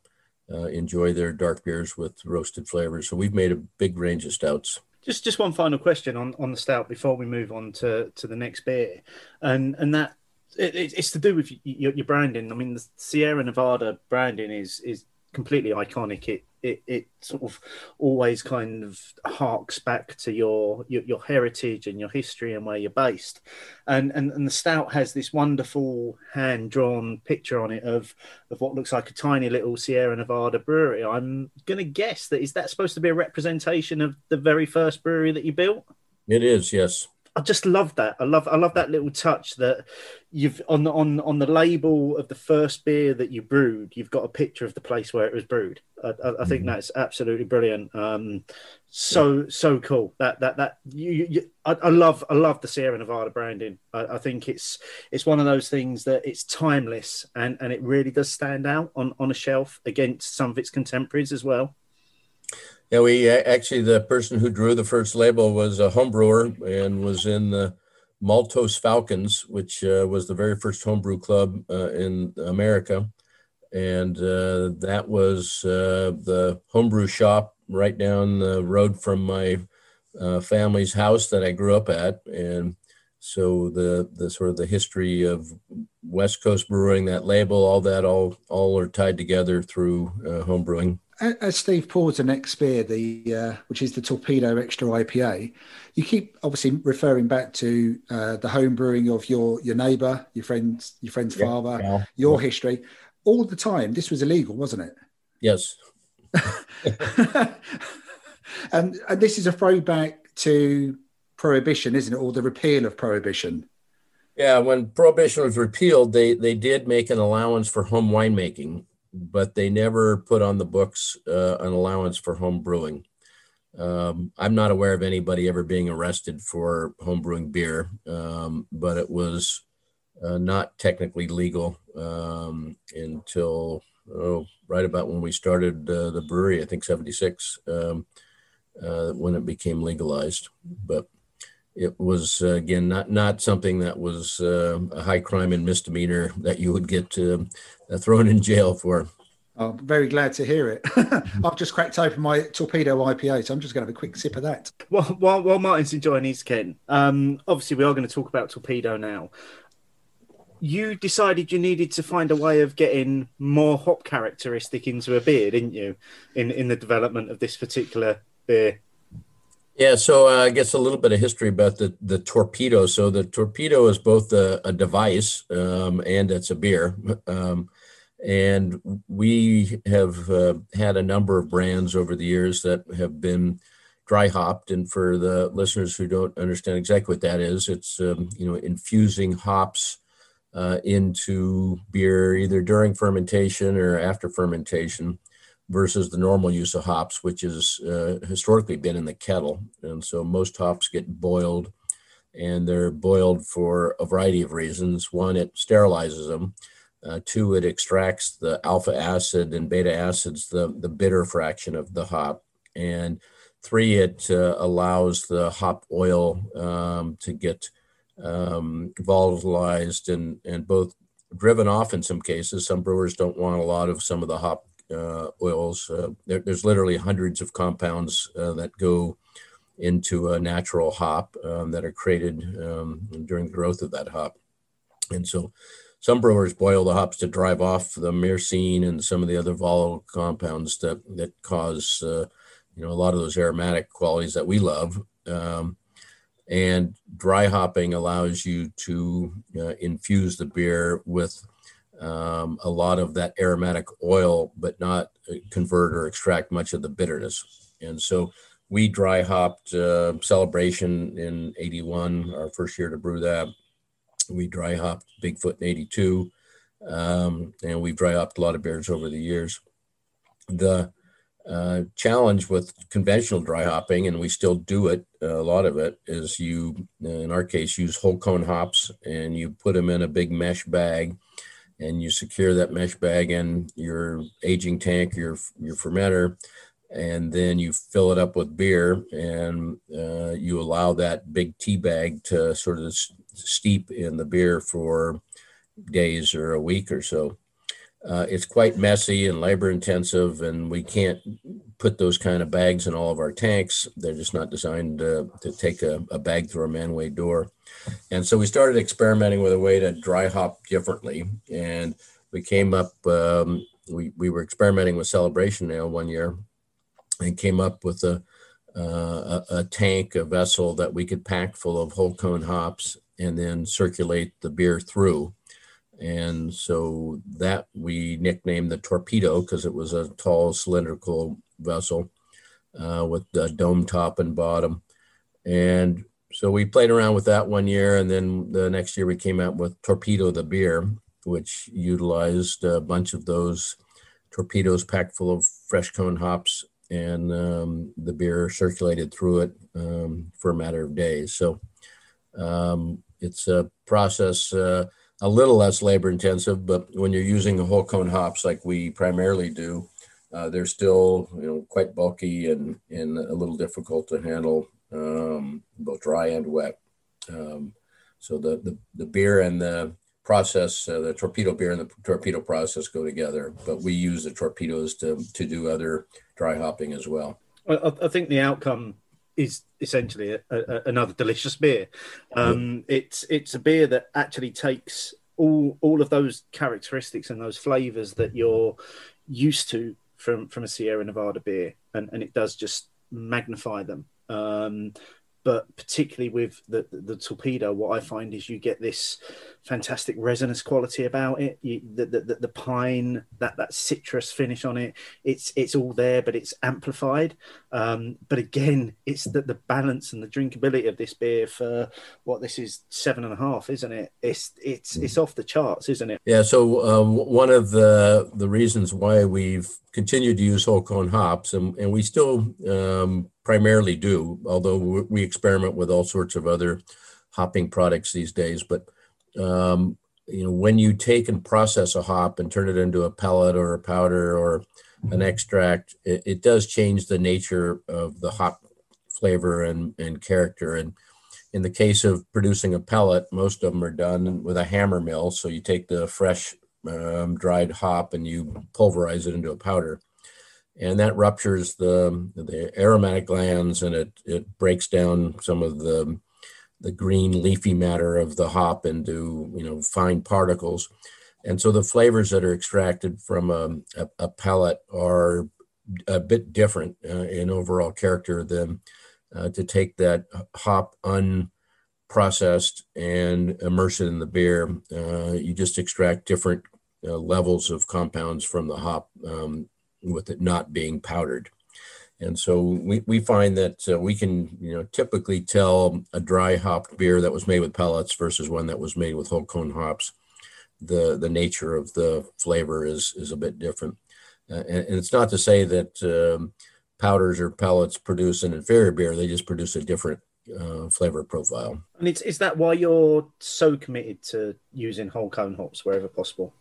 uh, enjoy their dark beers with roasted flavors. So we've made a big range of stouts. Just just one final question on, on the stout before we move on to, to the next beer, and and that it, it's to do with your, your, branding. I mean, the Sierra Nevada branding is is completely iconic. It it, it sort of always kind of harks back to your, your, your heritage and your history and where you're based, and and and the stout has this wonderful hand drawn picture on it of of what looks like a tiny little Sierra Nevada brewery. I'm gonna guess that is that supposed to be a representation of the very first brewery that you built. It is, yes. I just love that. I love I love that little touch that you've on the on on the label of the first beer that you brewed. You've got a picture of the place where it was brewed. I, I, I think mm-hmm. that's absolutely brilliant. Um, so yeah. so cool. That that that you, you I, I, love I love the Sierra Nevada branding. I, I, think it's it's one of those things that it's timeless and and it really does stand out on on a shelf against some of its contemporaries as well. Yeah, we actually the person who drew the first label was a home brewer and was in the Maltose Falcons, which uh, was the very first homebrew club uh, in America, and uh, that was uh, the homebrew shop right down the road from my uh, family's house that I grew up at, and so the the sort of the history of West Coast brewing, that label, all that, all all are tied together through uh, home brewing as Steve pours the next beer, the uh, which is the Torpedo Extra IPA, you keep obviously referring back to uh, the home brewing of your your neighbour, your friend's your friend's yeah, father, yeah. your yeah. history. All the time, this was illegal, wasn't it? Yes. [LAUGHS] and and this is a throwback to prohibition, isn't it, or the repeal of prohibition? Yeah, when prohibition was repealed, they they did make an allowance for home winemaking but they never put on the books uh, an allowance for home brewing. Um, I'm not aware of anybody ever being arrested for home brewing beer, um, but it was uh, not technically legal um, until oh, right about when we started uh, the brewery, I think 76, um, uh, when it became legalized. But it was uh, again not not something that was uh, a high crime and misdemeanor that you would get uh, thrown in jail for. I'm very glad to hear it. [LAUGHS] I've just cracked open my torpedo IPA, so I'm just going to have a quick sip of that. Well, while, while Martin's enjoying his Ken, um, obviously we are going to talk about torpedo now. You decided you needed to find a way of getting more hop characteristic into a beer, didn't you? In in the development of this particular beer. Yeah, so uh, I guess a little bit of history about the the torpedo. So the torpedo is both a, a device um, and it's a beer, um, and we have uh, had a number of brands over the years that have been dry hopped. And for the listeners who don't understand exactly what that is, it's um, you know infusing hops uh, into beer either during fermentation or after fermentation versus the normal use of hops, which has uh, historically been in the kettle. And so most hops get boiled, and they're boiled for a variety of reasons. One, it sterilizes them. Uh, two, it extracts the alpha acid and beta acids, the, the bitter fraction of the hop. And three, it uh, allows the hop oil um, to get um, volatilized and, and both driven off in some cases. Some brewers don't want a lot of some of the hop oils. Uh, there, there's literally hundreds of compounds uh, that go into a natural hop um, that are created um, during the growth of that hop. And so some brewers boil the hops to drive off the myrcene and some of the other volatile compounds that, that cause, uh, you know, a lot of those aromatic qualities that we love. Um, and dry hopping allows you to uh, infuse the beer with um, a lot of that aromatic oil, but not uh, convert or extract much of the bitterness. And so we dry hopped uh, Celebration in 81, our first year to brew that. We dry hopped Bigfoot in 82. Um, and we've dry hopped a lot of beers over the years. The uh, challenge with conventional dry hopping, and we still do it, a lot of it, is you, in our case, use whole cone hops and you put them in a big mesh bag and you secure that mesh bag in your aging tank, your your fermenter, and then you fill it up with beer, and uh, you allow that big tea bag to sort of steep in the beer for days or a week or so. uh, it's quite messy and labor intensive, and we can't put those kind of bags in all of our tanks. They're just not designed to take a, a bag through a manway door. And so we started experimenting with a way to dry hop differently. And we came up, um, we, we were experimenting with celebration ale one year and came up with a, uh, a, a, tank, a vessel that we could pack full of whole cone hops and then circulate the beer through. And so that we nicknamed the torpedo because it was a tall cylindrical vessel uh, with the dome top and bottom. And so we played around with that one year. And then the next year we came out with Torpedo the beer, which utilized a bunch of those torpedoes packed full of fresh cone hops and um, the beer circulated through it um, for a matter of days. So um, it's a process uh, a little less labor intensive, but when you're using whole cone hops like we primarily do, uh, they're still you know quite bulky and and a little difficult to handle um, both dry and wet. Um, so the, the the beer and the process, uh, the torpedo beer and the torpedo process go together. But we use the torpedoes to to do other dry hopping as well. I, I think the outcome is essentially a, a, another delicious beer. Um, It's it's a beer that actually takes all all of those characteristics and those flavors that you're used to from from a Sierra Nevada beer, and and it does just magnify them. Um, but particularly with the, the, the torpedo, what I find is you get this fantastic resinous quality about it. You, the, the, the pine, that that citrus finish on it, it's it's all there, but it's amplified. Um, but again, it's the, the balance and the drinkability of this beer for what this is seven and a half, isn't it? It's it's it's off the charts, isn't it? Yeah. So um, one of the the reasons why we've continued to use whole cone hops, and, and we still um, primarily do, although we experiment with all sorts of other hopping products these days. But um, you know, when you take and process a hop and turn it into a pellet or a powder or an extract, it, it does change the nature of the hop flavor and, and character. And in the case of producing a pellet, most of them are done with a hammer mill. So you take the fresh um, dried hop and you pulverize it into a powder and that ruptures the the aromatic glands and it it breaks down some of the the green leafy matter of the hop into you know fine particles and so the flavors that are extracted from a, a, a pellet are a bit different uh, in overall character than uh, to take that hop unprocessed and immerse it in the beer uh, you just extract different uh, levels of compounds from the hop um, with it not being powdered. And so we, we find that uh, we can, you know, typically tell a dry hopped beer that was made with pellets versus one that was made with whole cone hops. The the nature of the flavor is is a bit different, uh, and, and, it's not to say that um, powders or pellets produce an inferior beer; they just produce a different uh, flavor profile. And it's is that why you're so committed to using whole cone hops wherever possible?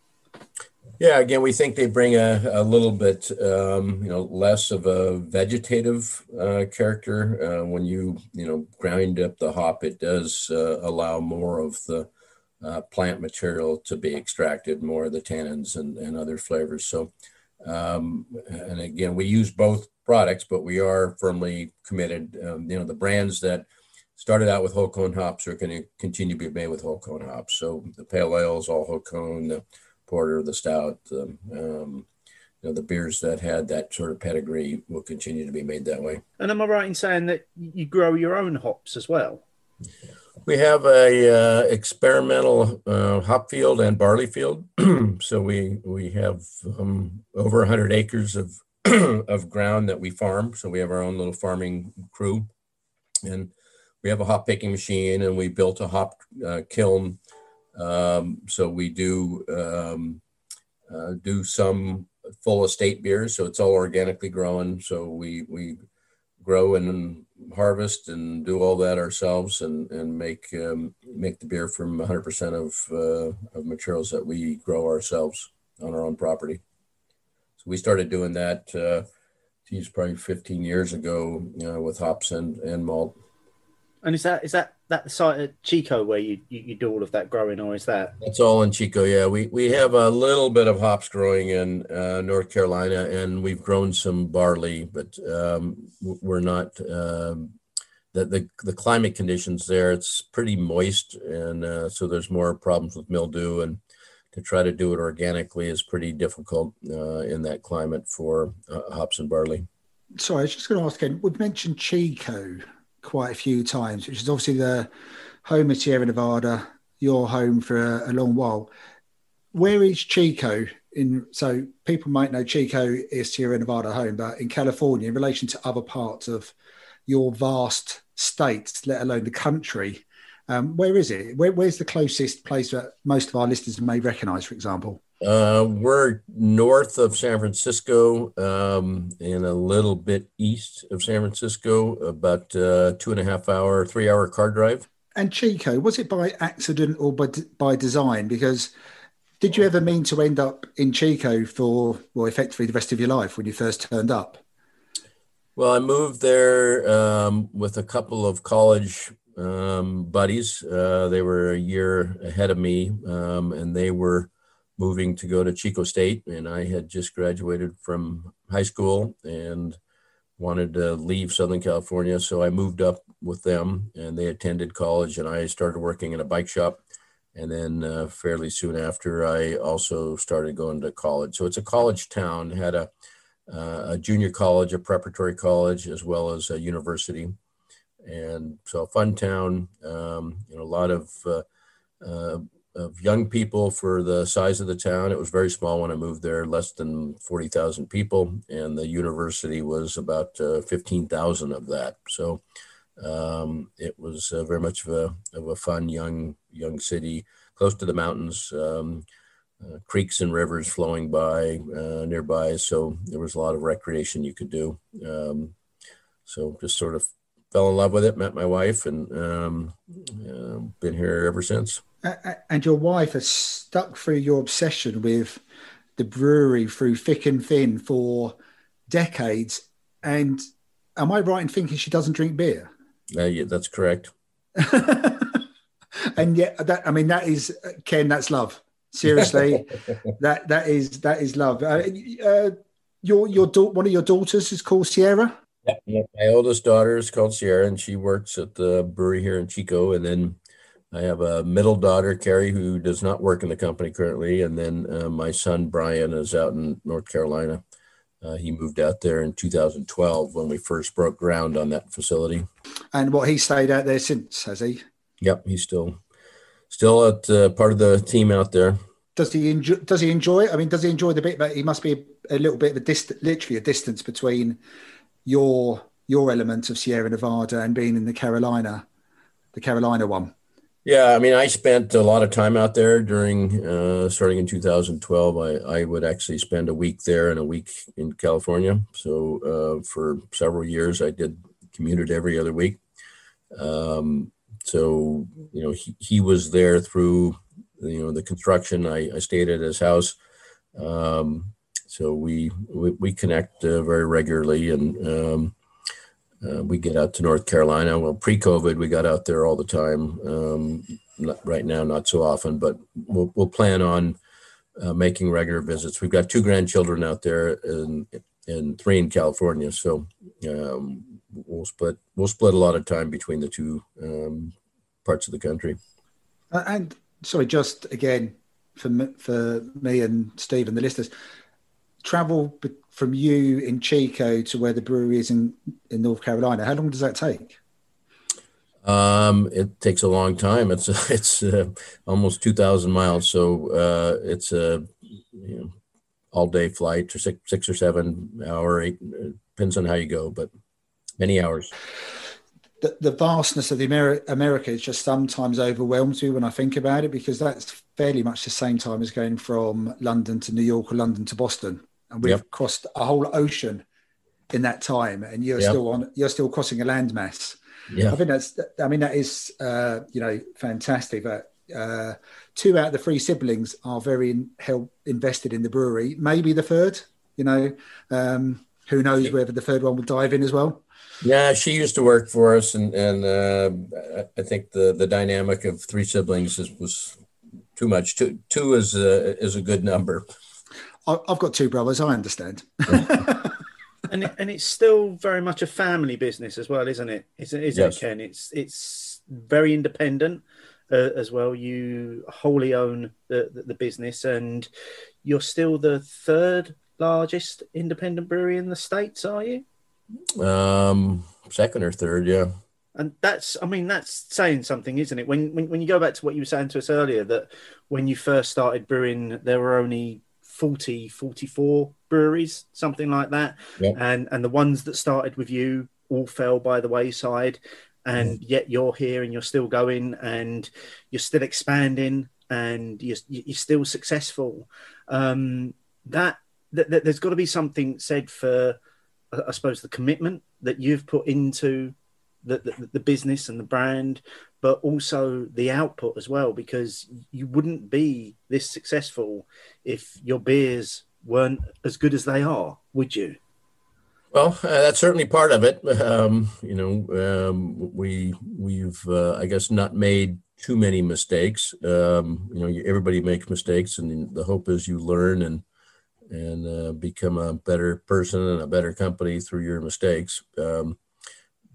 Yeah, again, we think they bring a, a little bit, um, you know, less of a vegetative uh, character. Uh, when you, you know, grind up the hop, it does uh, allow more of the uh, plant material to be extracted, more of the tannins and, and other flavors. So, um, and again, we use both products, but we are firmly committed. Um, you know, the brands that started out with whole cone hops are going to continue to be made with whole cone hops. So the pale ales, all whole cone. The, porter, the stout, um, um, you know, the beers that had that sort of pedigree will continue to be made that way. And am I right in saying that you grow your own hops as well? We have a uh, experimental uh, hop field and barley field. [CLEARS THROAT] so we we have um, over 100 acres of [CLEARS THROAT] of ground that we farm. So we have our own little farming crew, and we have a hop picking machine, and we built a hop uh, kiln um, so we do um, uh, do some full estate beers. So it's all organically grown. So we we grow and harvest and do all that ourselves and and make um, make the beer from 100% of uh, of materials that we grow ourselves on our own property. So we started doing that. Uh, probably 15 years ago, you know, with hops and and malt. And is that is that that site at Chico where you, you, you do all of that growing, or is that? That's all in Chico. Yeah, we we have a little bit of hops growing in uh, North Carolina, and we've grown some barley, but um, we're not. Um, the, the the climate conditions there, it's pretty moist, and uh, so there's more problems with mildew, and to try to do it organically is pretty difficult uh, in that climate for uh, hops and barley. Sorry, I was just going to ask again. We've mentioned Chico quite a few times, which is obviously the home of Sierra Nevada, your home for a, a long while. Where is Chico? In so people might know Chico is Sierra Nevada home, but in California, in relation to other parts of your vast states, let alone the country, um, where is it? Where, where's the closest place that most of our listeners may recognise, for example? Uh, we're north of San Francisco um, and a little bit east of San Francisco, about uh, two and a half hour, three hour car drive. And Chico, was it by accident or by, by design? Because did you ever mean to end up in Chico for, well, effectively the rest of your life when you first turned up? Well, I moved there um, with a couple of college um, buddies. Uh, they were a year ahead of me, um, and they were moving to go to Chico State, and I had just graduated from high school and wanted to leave Southern California. So I moved up with them, and they attended college, and I started working in a bike shop. And then uh, fairly soon after, I also started going to college. So it's a college town, had a, uh, a junior college, a preparatory college, as well as a university. And so a fun town, um, you know, a lot of uh, uh of young people for the size of the town. It was very small when I moved there, less than 40,000 people, and the university was about uh, 15,000 of that. So um, it was uh, very much of a, of a fun young young city, close to the mountains, um, uh, creeks and rivers flowing by uh, nearby. So there was a lot of recreation you could do. Um, so just sort of fell in love with it, met my wife, and um, uh, been here ever since and your wife has stuck through your obsession with the brewery through thick and thin for decades. And am I right in thinking she doesn't drink beer? Uh, yeah, that's correct. [LAUGHS] and yet, that I mean, that is Ken. That's love. Seriously, [LAUGHS] that that is that is love. Uh, uh, your your da- one of your daughters is called Sierra. Yeah, my oldest daughter is called Sierra, and she works at the brewery here in Chico. And then I have a middle daughter, Carrie, who does not work in the company currently. And then uh, my son, Brian, is out in North Carolina. Uh, he moved out there in 2012 when we first broke ground on that facility. And what he stayed out there since, has he? Yep, he's still still at uh, part of the team out there. Does he enjoy? Does he enjoy it? I mean, does he enjoy the bit? But he must be a, a little bit of a distance, literally a distance between your your element of Sierra Nevada and being in the Carolina, the Carolina one. Yeah, I mean, I spent a lot of time out there during uh, starting in 2012. I, I would actually spend a week there and a week in California. So uh, for several years, I did commuted every other week. Um, so you know, he, he was there through you know the construction. I, I stayed at his house. Um, so we we, we connect uh, very regularly and. Um, uh, we get out to North Carolina. Well, pre-COVID, we got out there all the time. Um, not, right now, not so often, but we'll, we'll plan on uh, making regular visits. We've got two grandchildren out there and, and three in California, so um, we'll split we'll split a lot of time between the two um, parts of the country. Uh, and sorry, just again for me, for me and Steve and the listeners, travel from you in Chico to where the brewery is in, in North Carolina, how long does that take? Um, it takes a long time. It's [LAUGHS] it's uh, almost two thousand miles, so uh, it's a you know, all day flight, or six six or seven hour, eight depends on how you go, but many hours. The, the vastness of the Ameri- America is just sometimes overwhelms me when I think about it because that's fairly much the same time as going from London to New York or London to Boston and we've yep. crossed a whole ocean in that time, and you're yep. still on. You're still crossing a landmass. Yeah, I think that's. I mean, that is uh, you know fantastic. But uh, two out of the three siblings are very in, help, invested in the brewery. Maybe the third. You know, um, who knows whether the third one will dive in as well. Yeah, she used to work for us, and and uh, I think the the dynamic of three siblings is, was too much. Two two is a is a good number. I've got two brothers. I understand. [LAUGHS] and it, and it's still very much a family business as well, isn't it? Isn't, isn't yes. it, Ken? It's it's very independent uh, as well. You wholly own the, the, the business, and you're still the third largest independent brewery in the states. Are you? Um, second or third, yeah. And that's, I mean, that's saying something, isn't it? When, when when you go back to what you were saying to us earlier, that when you first started brewing, there were only 40, 44 breweries, something like that. Yeah. And and the ones that started with you all fell by the wayside. And mm. yet you're here and you're still going and you're still expanding and you're, you're still successful. Um, that, that, that there's got to be something said for, I suppose, the commitment that you've put into the, the, the, business and the brand, but also the output as well, because you wouldn't be this successful if your beers weren't as good as they are, would you? Well, uh, that's certainly part of it. Um, you know, um, we we've uh, I guess not made too many mistakes. Um, you know, everybody makes mistakes, and the hope is you learn and and uh, become a better person and a better company through your mistakes. Um,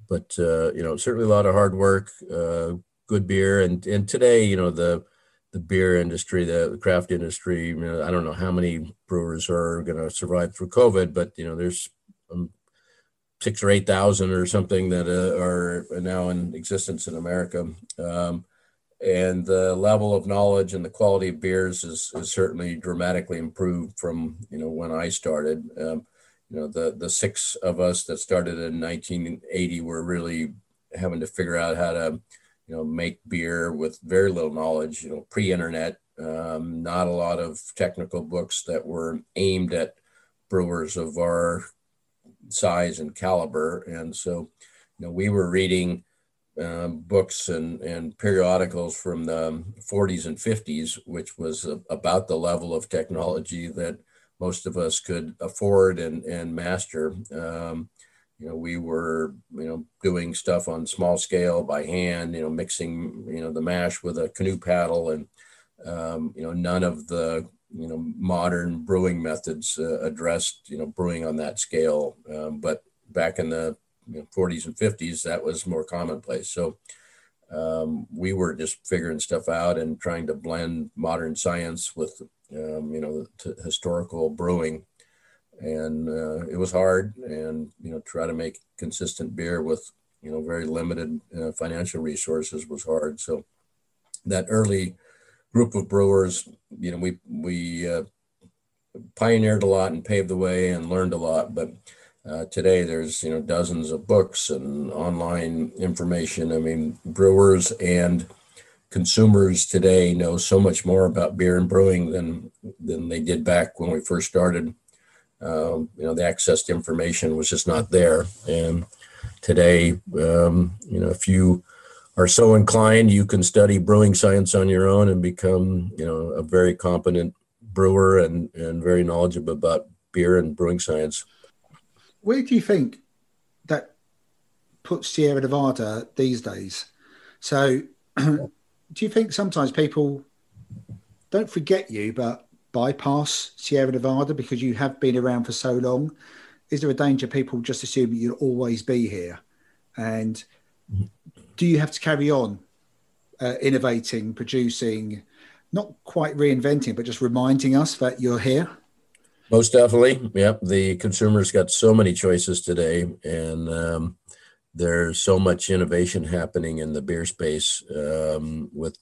but uh, you know, certainly a lot of hard work, uh, good beer, and and today, you know, the the beer industry, the, craft industry. You know, I don't know how many brewers are going to survive through COVID, but you know, there's um, six or eight thousand or something that uh, are now in existence in America. Um, and the level of knowledge and the quality of beers is, is certainly dramatically improved from you know when I started. Um, you know the the six of us that started in 1980 were really having to figure out how to you know make beer with very little knowledge you know pre-internet um, not a lot of technical books that were aimed at brewers of our size and caliber. And so you know we were reading um, books and, and periodicals from the 40s and 50s which was about the level of technology that most of us could afford and, and master. Um, you know, we were, you know, doing stuff on small scale by hand, you know, mixing, you know, the mash with a canoe paddle and, um, you know, none of the, you know, modern brewing methods uh, addressed, you know, brewing on that scale. Um, but back in the you know, 40s and 50s, that was more commonplace. So um, we were just figuring stuff out and trying to blend modern science with um, you know, historical brewing. And uh, it was hard and, you know, try to make consistent beer with, you know, very limited uh, financial resources was hard. So that early group of brewers, you know, we, we uh, pioneered a lot and paved the way and learned a lot. But uh, today there's, you know, dozens of books and online information. I mean, brewers and consumers today know so much more about beer and brewing than than they did back when we first started. Um, you know, the access to information was just not there, and today, um, you know, if you are so inclined, you can study brewing science on your own and become, you know, a very competent brewer and and very knowledgeable about beer and brewing science. Where do you think that puts Sierra Nevada these days? So [CLEARS THROAT] do you think sometimes people don't forget you, but bypass Sierra Nevada because you have been around for so long? Is there a danger people just assume you'll always be here? And do you have to carry on uh, innovating, producing, not quite reinventing, but just reminding us that you're here? Most definitely. Yep. The consumer's got so many choices today. And, um, there's so much innovation happening in the beer space um, with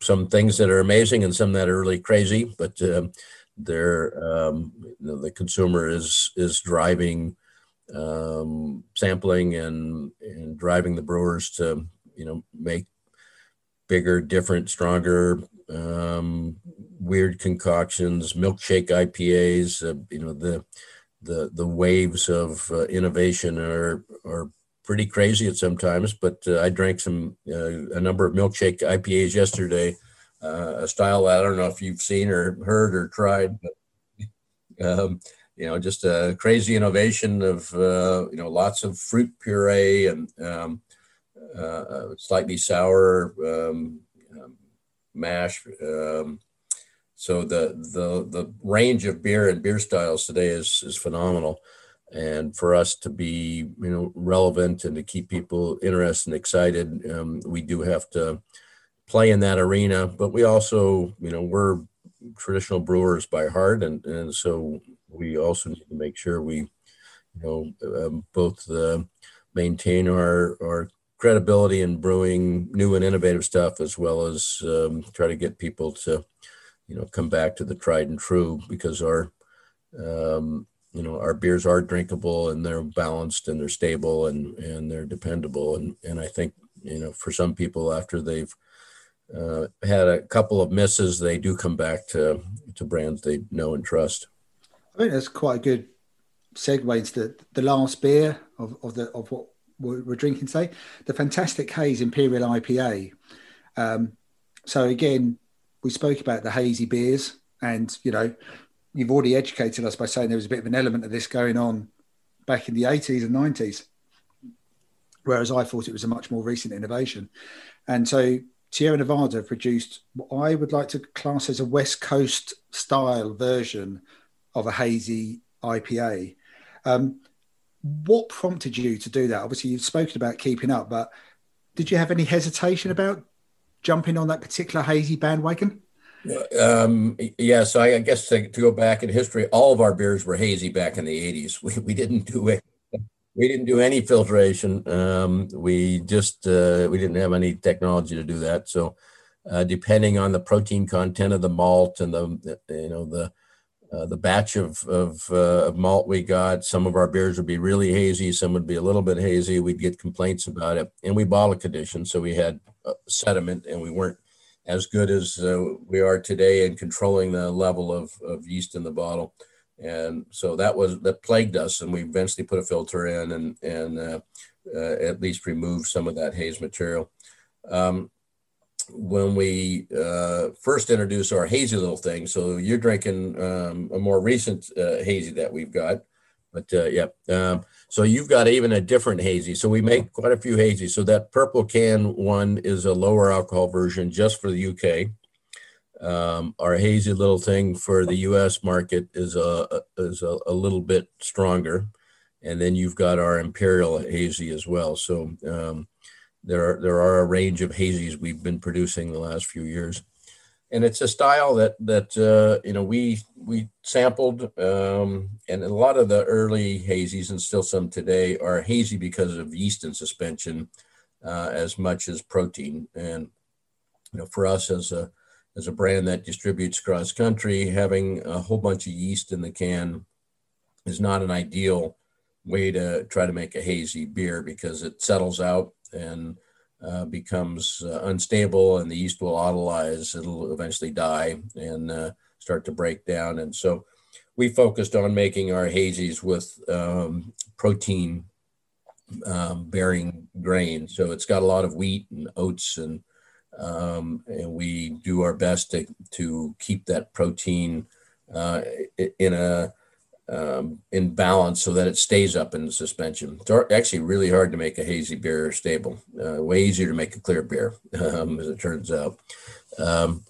some things that are amazing and some that are really crazy, but um, know, the consumer is is driving um, sampling and and driving the brewers to you know make bigger, different, stronger, um, weird concoctions, milkshake IPAs. Uh, you know the the the waves of uh, innovation are are pretty crazy at sometimes, but uh, I drank some uh, a number of milkshake IPAs yesterday, uh, a style I don't know if you've seen or heard or tried, but [LAUGHS] um, you know, just a crazy innovation of, uh, you know, lots of fruit puree and um, slightly sour um, um mash. Um, so the, the, the range of beer and beer styles today is, is phenomenal. And for us to be, you know, relevant and to keep people interested and excited, um, we do have to play in that arena. But we also, you know, we're traditional brewers by heart, and and so we also need to make sure we, you know, um, both uh, maintain our our credibility in brewing new and innovative stuff, as well as um, try to get people to, you know, come back to the tried and true because our, um, you know, our beers are drinkable and they're balanced and they're stable and and they're dependable, and and I think you know for some people after they've uh, had a couple of misses, they do come back to to brands they know and trust. I think that's quite a good segue into the, the last beer of, of the of what we're, drinking today, the fantastic haze Imperial IPA. Um, so again, we spoke about the hazy beers, and you know, you've already educated us by saying there was a bit of an element of this going on back in the 80s and 90s, whereas I thought it was a much more recent innovation. And so Sierra Nevada produced what I would like to class as a West Coast style version of a hazy IPA. Um, what prompted you to do that? Obviously, you've spoken about keeping up, but did you have any hesitation about jumping on that particular hazy bandwagon? Um, yeah, so I guess to, to, go back in history, all of our beers were hazy back in the 80s. We, we didn't do it we didn't do any filtration. Um, we just uh, we didn't have any technology to do that. So uh, depending on the protein content of the malt and the you know the uh, the batch of of, uh, malt we got, some of our beers would be really hazy, some would be a little bit hazy. We'd get complaints about it, and we bottle condition, so we had sediment, and we weren't as good as uh, we are today in controlling the level of, of yeast in the bottle. And so that was that plagued us and we eventually put a filter in and and uh, uh, at least remove some of that haze material. Um, when we uh, first introduced our hazy little thing so you're drinking um, a more recent uh, hazy that we've got but uh, yeah um, so you've got even a different hazy so we make quite a few hazy so that purple can one is a lower alcohol version just for the uk um, our hazy little thing for the U.S. market is a is a, a, little bit stronger, and then you've got our imperial hazy as well. So um, there are there are a range of hazies we've been producing the last few years, and it's a style that that uh, you know we we sampled, um, and a lot of the early hazies and still some today are hazy because of yeast and suspension uh, as much as protein, and you know for us as a as a brand that distributes cross country, having a whole bunch of yeast in the can is not an ideal way to try to make a hazy beer because it settles out and uh, becomes uh, unstable and the yeast will autolyze. It'll eventually die and uh, start to break down. And so we focused on making our hazies with um, protein um, bearing grain. So it's got a lot of wheat and oats and um, and we do our best to, to keep that protein uh, in a um, in balance so that it stays up in the suspension. It's actually really hard to make a hazy beer stable. Uh, way easier to make a clear beer, [LAUGHS] um, as it turns out. Um,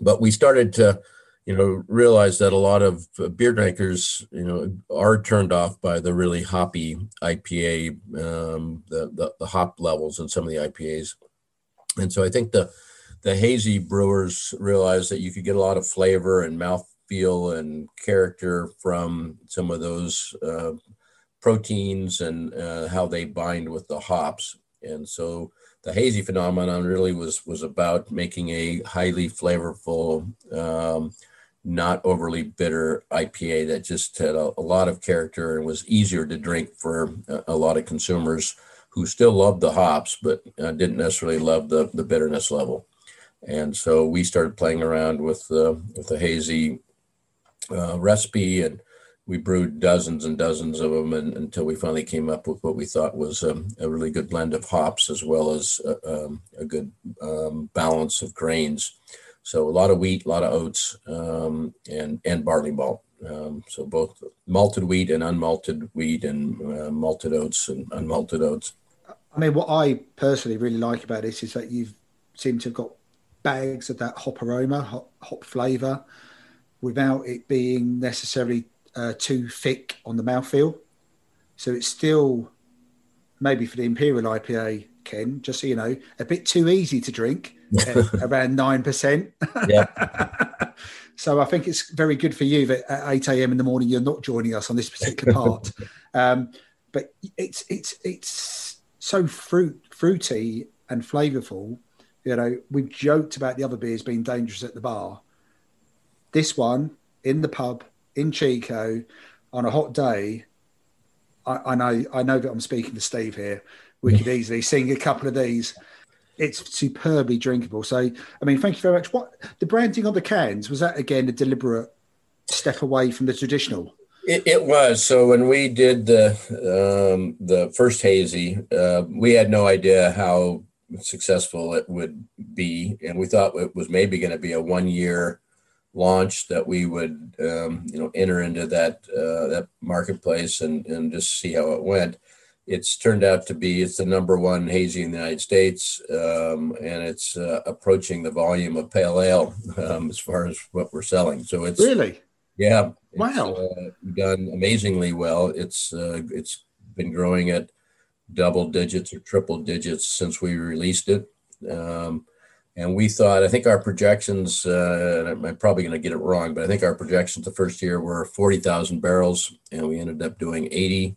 but we started to, you know, realize that a lot of beer drinkers, you know, are turned off by the really hoppy IPA, um, the, the the hop levels in some of the IPAs. And so I think the the hazy brewers realized that you could get a lot of flavor and mouth feel and character from some of those uh, proteins and uh, how they bind with the hops. And so the hazy phenomenon really was was about making a highly flavorful, um, not overly bitter IPA that just had a, a, lot of character and was easier to drink for a, a lot of consumers who still loved the hops, but uh, didn't necessarily love the, the bitterness level. And so we started playing around with the, with the hazy uh, recipe and we brewed dozens and dozens of them and, until we finally came up with what we thought was um, a really good blend of hops as well as uh, um, a good um, balance of grains. So a lot of wheat, a lot of oats, um, and and barley malt. Um, so both malted wheat and unmalted wheat, and uh, malted oats and unmalted oats. I mean, what I personally really like about this is that you've seem to have got bags of that hop aroma, hop, hop flavour, without it being necessarily uh, too thick on the mouthfeel. So it's still maybe for the Imperial IPA, Ken, just so you know, a bit too easy to drink, [LAUGHS] around nine percent. Yeah. [LAUGHS] so I think it's very good for you that at eight a.m. in the morning you're not joining us on this particular part. [LAUGHS] um, but it's it's it's so fruit fruity and flavourful. You know, we've joked about the other beers being dangerous at the bar. This one in the pub in Chico on a hot day. I, I know I know that I'm speaking to Steve here. We could easily sing a couple of these. It's superbly drinkable. So, I mean, thank you very much. What the branding on the cans was that again a deliberate step away from the traditional? It, it was. So when we did the um, the first hazy, uh, we had no idea how successful it would be, and we thought it was maybe going to be a one year launch that we would um, you know enter into that uh, that marketplace and and just see how it went. It's turned out to be it's the number one hazy in the United States, um, and it's uh, approaching the volume of pale ale um, as far as what we're selling. So it's really yeah wow uh, done amazingly well. It's uh, it's been growing at double digits or triple digits since we released it. Um, and we thought, I think our projections, uh, I'm probably going to get it wrong, but I think our projections the first year were 40,000 barrels, and we ended up doing 80.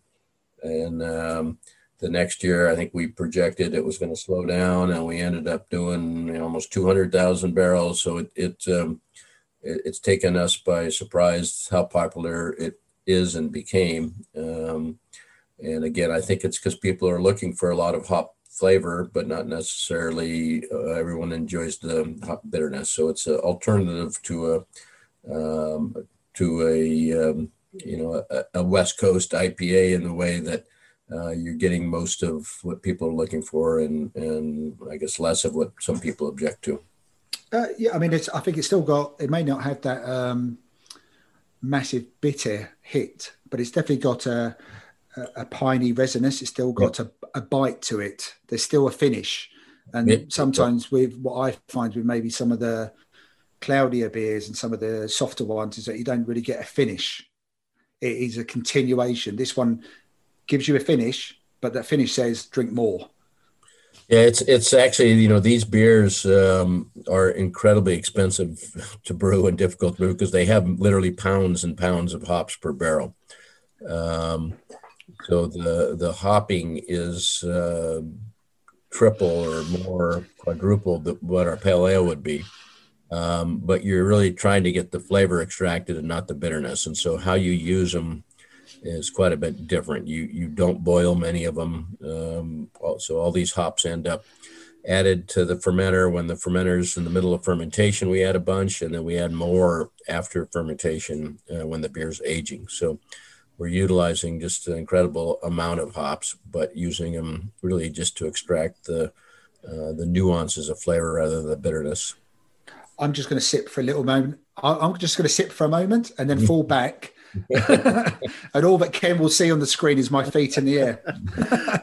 And um, the next year, I think we projected it was going to slow down, and we ended up doing you know, almost 200,000 barrels. So it, it, um, it, it's taken us by surprise how popular it is and became. Um, and again, I think it's because people are looking for a lot of hop flavor, but not necessarily uh, everyone enjoys the bitterness. So it's an alternative to a um, to a um, you know a, a, West Coast IPA in the way that uh, you're getting most of what people are looking for, and and I guess less of what some people object to. Uh, yeah, I mean, it's. I think it's still got. It may not have that um, massive bitter hit, but it's definitely got a a, a piney resinous. It's still got a, a, bite to it. There's still a finish. And sometimes with what I find with maybe some of the cloudier beers and some of the softer ones is that you don't really get a finish. It is a continuation. This one gives you a finish, but that finish says drink more. Yeah, it's it's actually you know these beers um, are incredibly expensive [LAUGHS] to brew and difficult to brew because they have literally pounds and pounds of hops per barrel. Um, so the the hopping is uh, triple or more quadruple what our pale ale would be. Um, but you're really trying to get the flavor extracted and not the bitterness. And so how you use them is quite a bit different. You you don't boil many of them. Um, so all these hops end up added to the fermenter. When the fermenter's in the middle of fermentation, we add a bunch, and then we add more after fermentation uh, when the beer's aging. So we're utilizing just an incredible amount of hops, but using them really just to extract the uh, the nuances of flavor rather than the bitterness. I'm just going to sip for a little moment. I'm just going to sip for a moment and then fall [LAUGHS] back. [LAUGHS] and all that Ken will see on the screen is my feet in the air.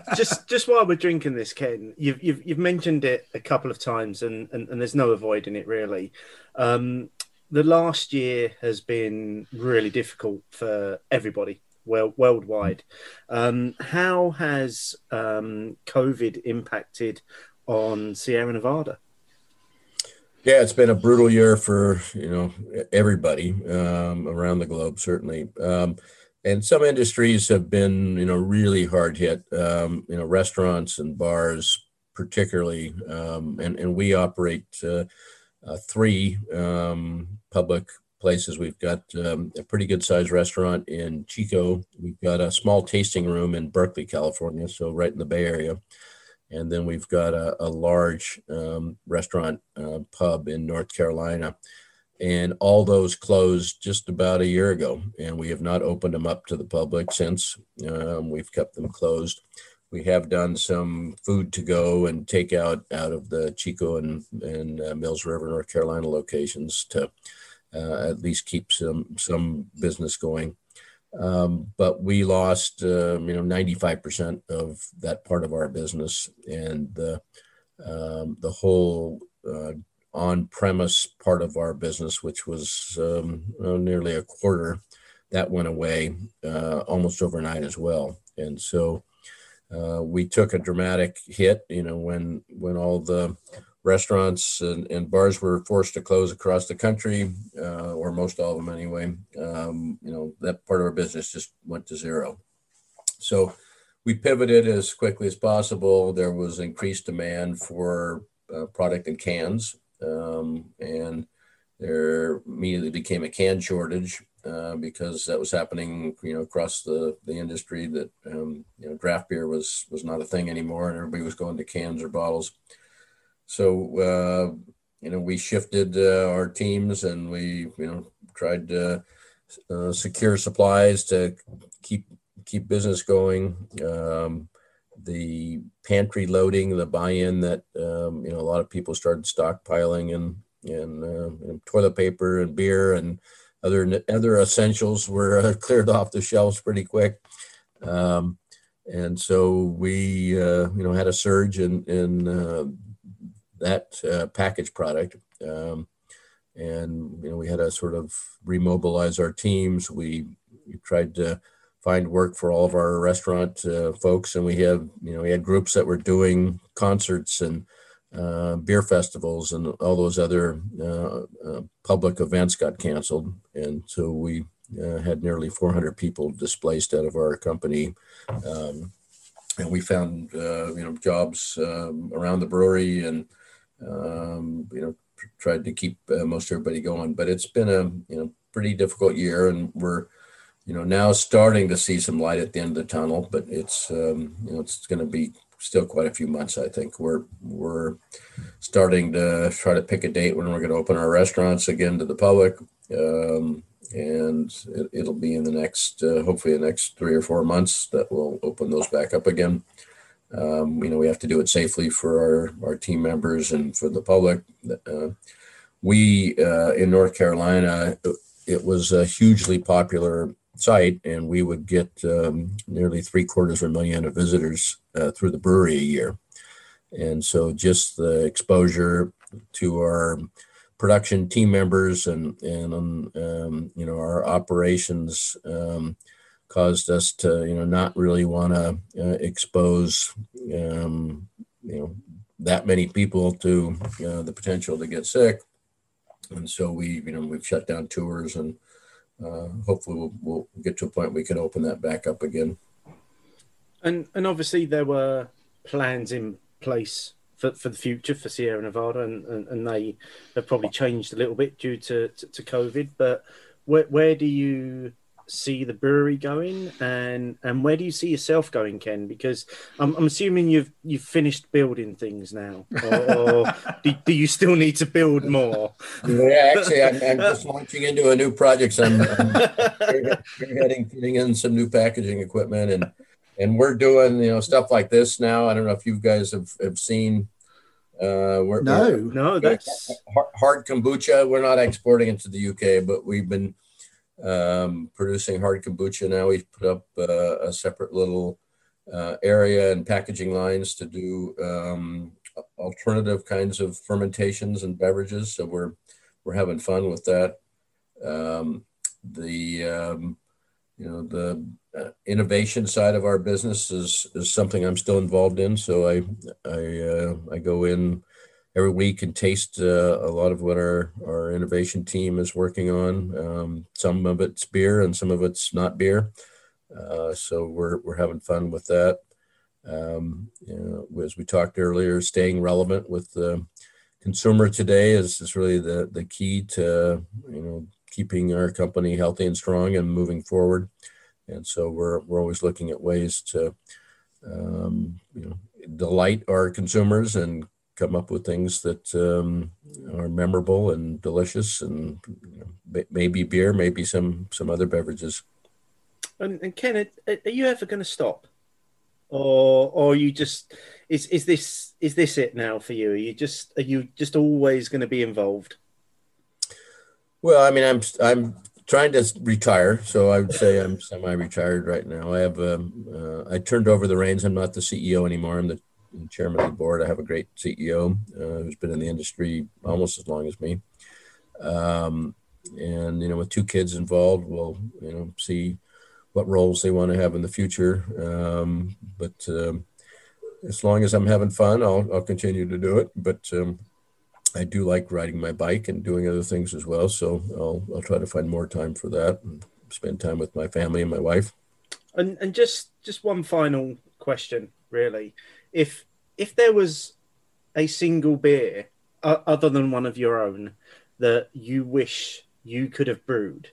[LAUGHS] just just while we're drinking this, Ken, you've you've, you've mentioned it a couple of times, and, and, and there's no avoiding it really. Um, the last year has been really difficult for everybody well, worldwide. Um, how has um, COVID impacted on Sierra Nevada? Yeah, it's been a brutal year for you know everybody um, around the globe, certainly. Um, and some industries have been you know really hard hit. Um, you know, restaurants and bars, particularly, um, and and we operate uh, uh, three um, public places. We've got um, a pretty good sized restaurant in Chico. We've got a small tasting room in Berkeley, California, so right in the Bay Area. And then we've got a, a large um, restaurant uh, pub in North Carolina. And all those closed just about a year ago. And we have not opened them up to the public since. Um, we've kept them closed. We have done some food to go and takeout out of the Chico and, and uh, Mills River, North Carolina locations to uh, at least keep some some business going. Um, but we lost, uh, you know, 95% of that part of our business, and the um, the whole uh, on-premise part of our business, which was um, nearly a quarter, that went away uh, almost overnight as well. And so uh, we took a dramatic hit, you know, when when all the restaurants and, and bars were forced to close across the country, uh, or most all of them anyway. Um, you know, that part of our business just went to zero. So we pivoted as quickly as possible. There was increased demand for uh, product in cans, um, and there immediately became a can shortage. Uh, because that was happening, you know, across the, the industry that, um, you know, draft beer was, was not a thing anymore and everybody was going to cans or bottles. So, uh, you know, we shifted uh, our teams and we, you know, tried to uh, secure supplies to keep, keep business going. Um, the pantry loading, the buy-in that, um, you know, a lot of people started stockpiling and, and, and uh, toilet paper and beer and, other other essentials were uh, [LAUGHS] cleared off the shelves pretty quick. Um, and so we, uh, you know, had a surge in, in that uh, package product. Um, and, you know, we had to sort of remobilize our teams. We, we tried to find work for all of our restaurant uh, folks. And we have, you know, we had groups that were doing concerts and uh, beer festivals and all those other uh, uh, public events got canceled. And so we uh, had nearly 400 people displaced out of our company. Um, and we found, uh, you know, jobs um, around the brewery and, um, you know, tried to keep most everybody going. But it's been a, you know, pretty difficult year and we're, you know, now starting to see some light at the end of the tunnel, but it's, um, you know, it's going to be still quite a few months. I think we're we're starting to try to pick a date when we're going to open our restaurants again to the public, um, and it, will be in the next uh, hopefully the next three or four months that we'll open those back up again. Um, you know, we have to do it safely for our our team members and for the public. Uh, we uh, in North Carolina, it was a hugely popular site, and we would get um, nearly three quarters of a million of visitors uh, through the brewery a year. And so, just the exposure to our production team members and and um, you know our operations um, caused us to you know not really want to uh, expose um, you know that many people to the potential to get sick and so we you know we've shut down tours and uh, hopefully we'll, we'll get to a point we can open that back up again. And and obviously there were plans in place for, for the future for Sierra Nevada, and, and, and they have probably changed a little bit due to, to, to COVID. But where, where do you see the brewery going, and and where do you see yourself going, Ken? Because I'm, I'm assuming you've you've finished building things now, or, or [LAUGHS] do, do, you still need to build more? Yeah, actually, I'm, I'm [LAUGHS] just launching into a new project. So I'm, I'm heading putting in some new packaging equipment, and and we're doing you know stuff like this now. I don't know if you guys have have seen. Uh, we're, no, we're, no, that's hard, hard kombucha. We're not exporting it to the UK, but we've been um, producing hard kombucha now. We've put up uh, a separate little uh, area and packaging lines to do um, alternative kinds of fermentations and beverages. So we're we're having fun with that. Um, the um, you know the uh, innovation side of our business is is something I'm still involved in. So I I uh, I go in every week and taste uh, a lot of what our, our innovation team is working on. Um, some of it's beer and some of it's not beer. Uh, so we're, we're having fun with that. Um, you know, as we talked earlier, staying relevant with the consumer today is, is really the, the key to, you know, keeping our company healthy and strong and moving forward. And so we're, we're always looking at ways to, um, you know, delight our consumers and come up with things that um, are memorable and delicious, and you know, maybe beer, maybe some some other beverages. And, and Ken, are, are you ever going to stop, or or you just is is this is this it now for you? Are you just are you just always going to be involved? Well, I mean, I'm I'm trying to retire, so I would say I'm semi-retired right now. I have um, uh, I turned over the reins. I'm not the CEO anymore. I'm the chairman of the board. I have a great CEO uh, who's been in the industry almost as long as me. Um, and you know, with two kids involved, we'll you know see what roles they want to have in the future. Um, but um, as long as I'm having fun, I'll I'll continue to do it. But um, I do like riding my bike and doing other things as well. So I'll I'll try to find more time for that and spend time with my family and my wife. And and just just one final question, really. If if there was a single beer uh, other than one of your own that you wish you could have brewed,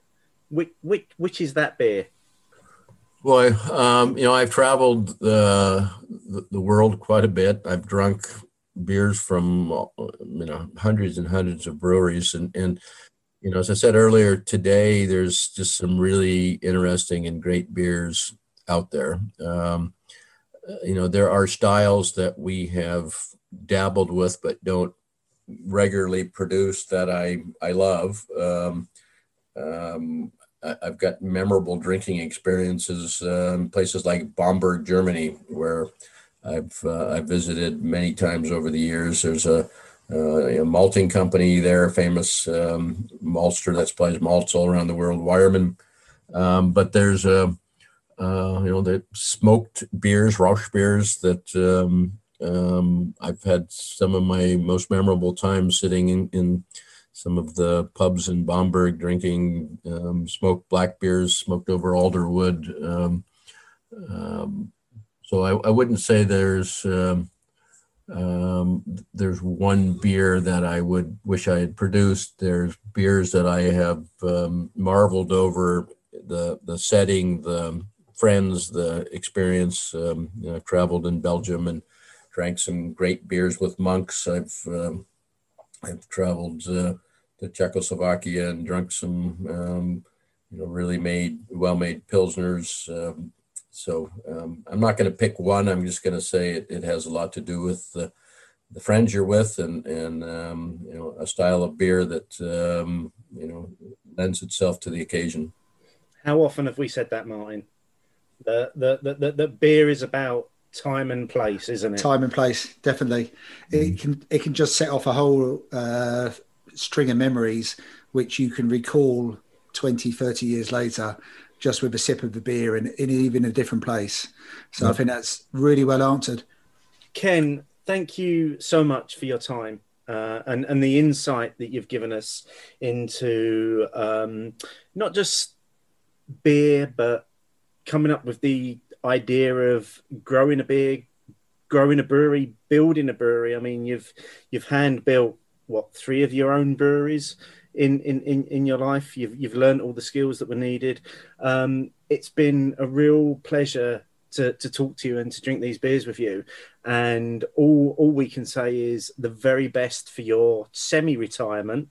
which which, which is that beer? Well, um, you know, I've traveled uh, the, the world quite a bit. I've drunk beers from you know hundreds and hundreds of breweries and and you know as i said earlier today there's just some really interesting and great beers out there um, you know there are styles that we have dabbled with but don't regularly produce that i i love um, um, I, have got memorable drinking experiences uh, in places like Bamberg, Germany, where I've uh, I've visited many times over the years. There's a, uh, a malting company there, famous um, maltster that supplies malts all around the world, Weyermann. Um, but there's a uh, you know the smoked beers, Rauch beers that um, um, I've had some of my most memorable times sitting in, in some of the pubs in Bamberg drinking um, smoked black beers, smoked over alder wood. Um, um, so I, I wouldn't say there's um, there's one beer that I would wish I had produced. There's beers that I have marveled over the the setting, the friends, the experience. Um, you know, I've traveled in Belgium and drank some great beers with monks. I've um, I've traveled uh, to Czechoslovakia and drunk some um, you know really made well made pilsners. Um, so um, I'm not going to pick one. I'm just going to say it, it, has a lot to do with the, the friends you're with and and um, you know a style of beer that you know lends itself to the occasion. How often have we said that, Martin? The the the, the, beer is about time and place, isn't it? Time and place, definitely. It can it can just set off a whole uh, string of memories which you can recall 20, 30 years later just with a sip of the beer and in even a different place. So I think that's really well answered. Ken, thank you so much for your time uh, and and the insight that you've given us into um, not just beer, but coming up with the idea of growing a beer, growing a brewery, building a brewery. I mean, you've you've hand built what three of your own breweries in in in, in your life. You've you've learned all the skills that were needed. Um, it's been a real pleasure to, to talk to you and to drink these beers with you. And all all we can say is the very best for your semi-retirement,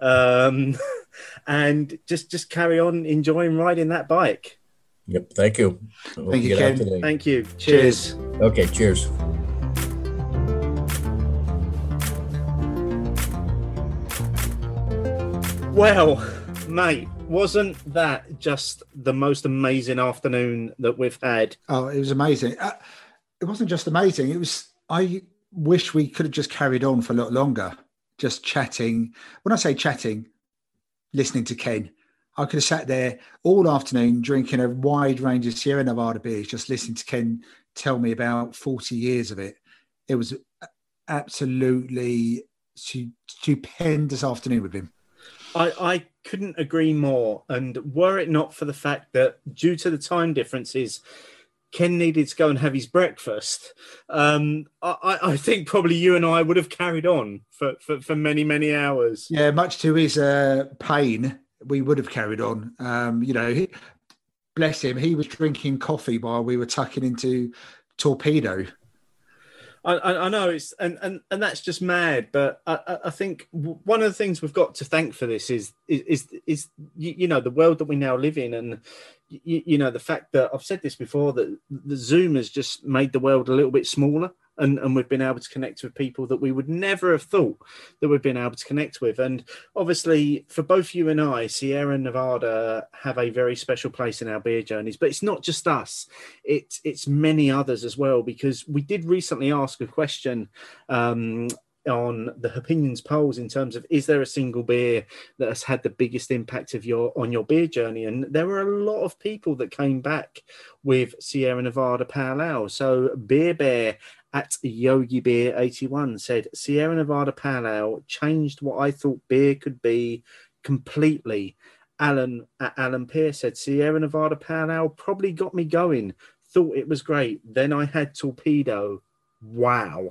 um, [LAUGHS] and just just carry on enjoying riding that bike. Yep. Thank you. Thank you, Ken. Thank you. Cheers. cheers. Okay. Cheers. Well, mate, wasn't that just the most amazing afternoon that we've had? Oh, it was amazing. Uh, it wasn't just amazing. It was. I wish we could have just carried on for a lot longer, just chatting. When I say chatting, listening to Ken, I could have sat there all afternoon drinking a wide range of Sierra Nevada beers, just listening to Ken tell me about 40 years of it. It was absolutely stupendous afternoon with him. I, I couldn't agree more. And were it not for the fact that due to the time differences, Ken needed to go and have his breakfast. Um, I, I, think probably you and I would have carried on for, for, for many, many hours. Yeah, much to his uh, pain, we would have carried on. Um, you know, he, bless him, he was drinking coffee while we were tucking into Torpedo. I, I, know it's and, and and that's just mad. But I, I think one of the things we've got to thank for this is is is, is you, know the world that we now live in, and you, you, know the fact that I've said this before that the Zoom has just made the world a little bit smaller. And, and we've been able to connect with people that we would never have thought that we've been able to connect with. And obviously, for both you and I, Sierra Nevada have a very special place in our beer journeys. But it's not just us; it's it's many others as well. Because we did recently ask a question um, on the opinions polls in terms of is there a single beer that has had the biggest impact of your on your beer journey and there were a lot of people that came back with sierra nevada pale ale so beer bear at yogi beer 81 said sierra nevada pale ale changed what i thought beer could be completely. Alan at alan pierce said sierra nevada pale ale probably got me going. Thought it was great. Then i had torpedo. Wow.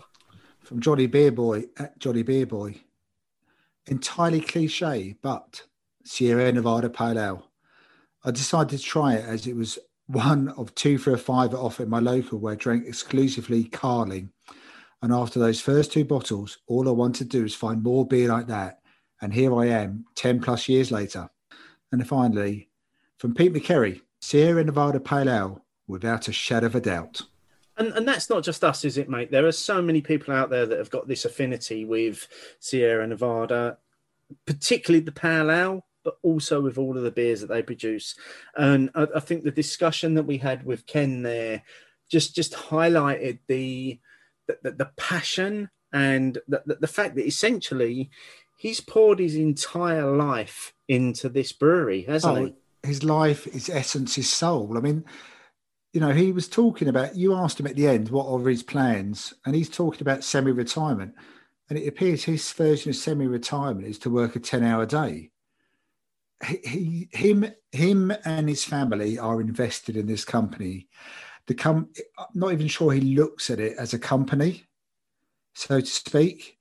From Johnny Beer Boy at Johnny Beer Boy. Entirely cliche, but Sierra Nevada Pale Ale. I decided to try it as it was one of two for a five off at my local where I drank exclusively Carling. And after those first two bottles, all I wanted to do was find more beer like that. And here I am, 10 plus years later. And finally, from Pete McCary, Sierra Nevada Pale Ale, without a shadow of a doubt and and that's not just us, is it, mate? There are so many people out there that have got this affinity with Sierra Nevada, particularly the Pale Ale, but also with all of the beers that they produce. And I, I think the discussion that we had with Ken there just just highlighted the the, the passion and the, the, the fact that essentially he's poured his entire life into this brewery, hasn't oh, he? His life, his essence, his soul. I mean, you know, he was talking about, you asked him at the end, what are his plans? And he's talking about semi retirement. And it appears his version of semi retirement is to work a 10 hour day. He, him, him and his family are invested in this company. The com- I'm not even sure he looks at it as a company, so to speak.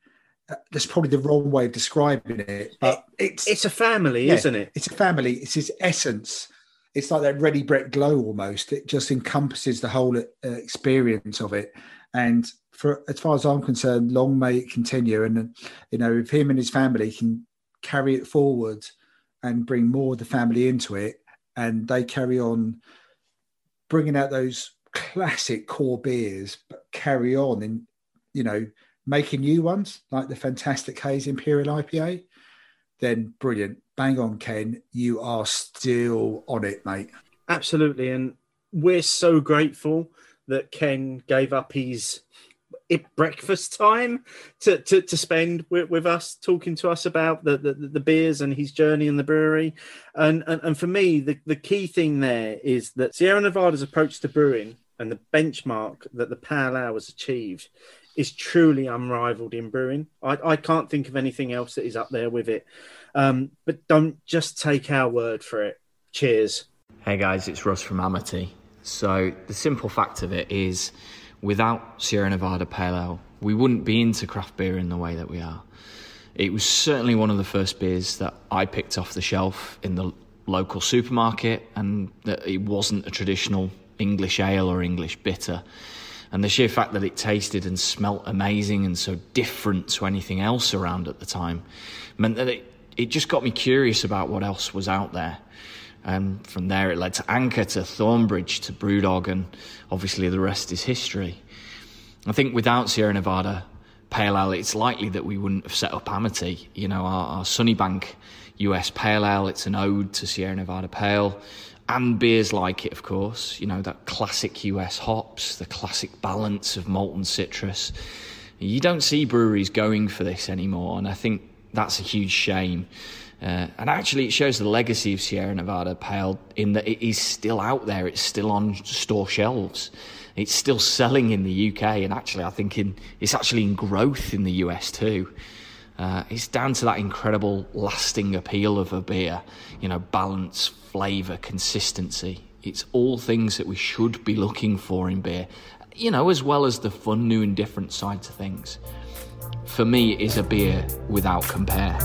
Uh, that's probably the wrong way of describing it, but it's it's a family, yeah, isn't it? It's a family. It's his essence it's like that Ready Brek glow almost. It just encompasses the whole uh, experience of it. And for as far as I'm concerned, long may it continue. And you know, if him and his family can carry it forward and bring more of the family into it, and they carry on bringing out those classic core beers, but carry on in you know making new ones like the fantastic Haze Imperial IPA, then brilliant bang on, Ken. You are still on it, mate. Absolutely. And we're so grateful that Ken gave up his breakfast time to, to, to spend with, with, us, talking to us about the, the, the, beers and his journey in the brewery. And, and, and for me, the, the key thing there is that Sierra Nevada's approach to brewing and the benchmark that the Pale Ale has achieved is truly unrivaled in brewing. I, I can't think of anything else that is up there with it. Um, but don't just take our word for it. Cheers. Hey guys, it's Russ from Amity. So the simple fact of it is, without Sierra Nevada Pale Ale, we wouldn't be into craft beer in the way that we are. It was certainly one of the first beers that I picked off the shelf in the local supermarket, and that it wasn't a traditional English ale or English bitter. And the sheer fact that it tasted and smelt amazing and so different to anything else around at the time meant that it it just got me curious about what else was out there. And from there, it led to Anchor, to Thornbridge, to Brewdog, and obviously the rest is history. I think without Sierra Nevada Pale Ale, it's likely that we wouldn't have set up Amity. You know, our, our Sunnybank US Pale Ale, it's an ode to Sierra Nevada Pale, and beers like it, of course. You know, that classic US hops, the classic balance of malt and citrus. You don't see breweries going for this anymore, and I think that's a huge shame. Uh, and actually, it shows the legacy of Sierra Nevada Pale in that it is still out there. It's still on store shelves. It's still selling in the UK, and actually, I think in, it's actually in growth in the US too. Uh, it's down to that incredible lasting appeal of a beer, you know, balance, flavour, consistency. It's all things that we should be looking for in beer, you know, as well as the fun, new, and different side to things for me it is a beer without compare.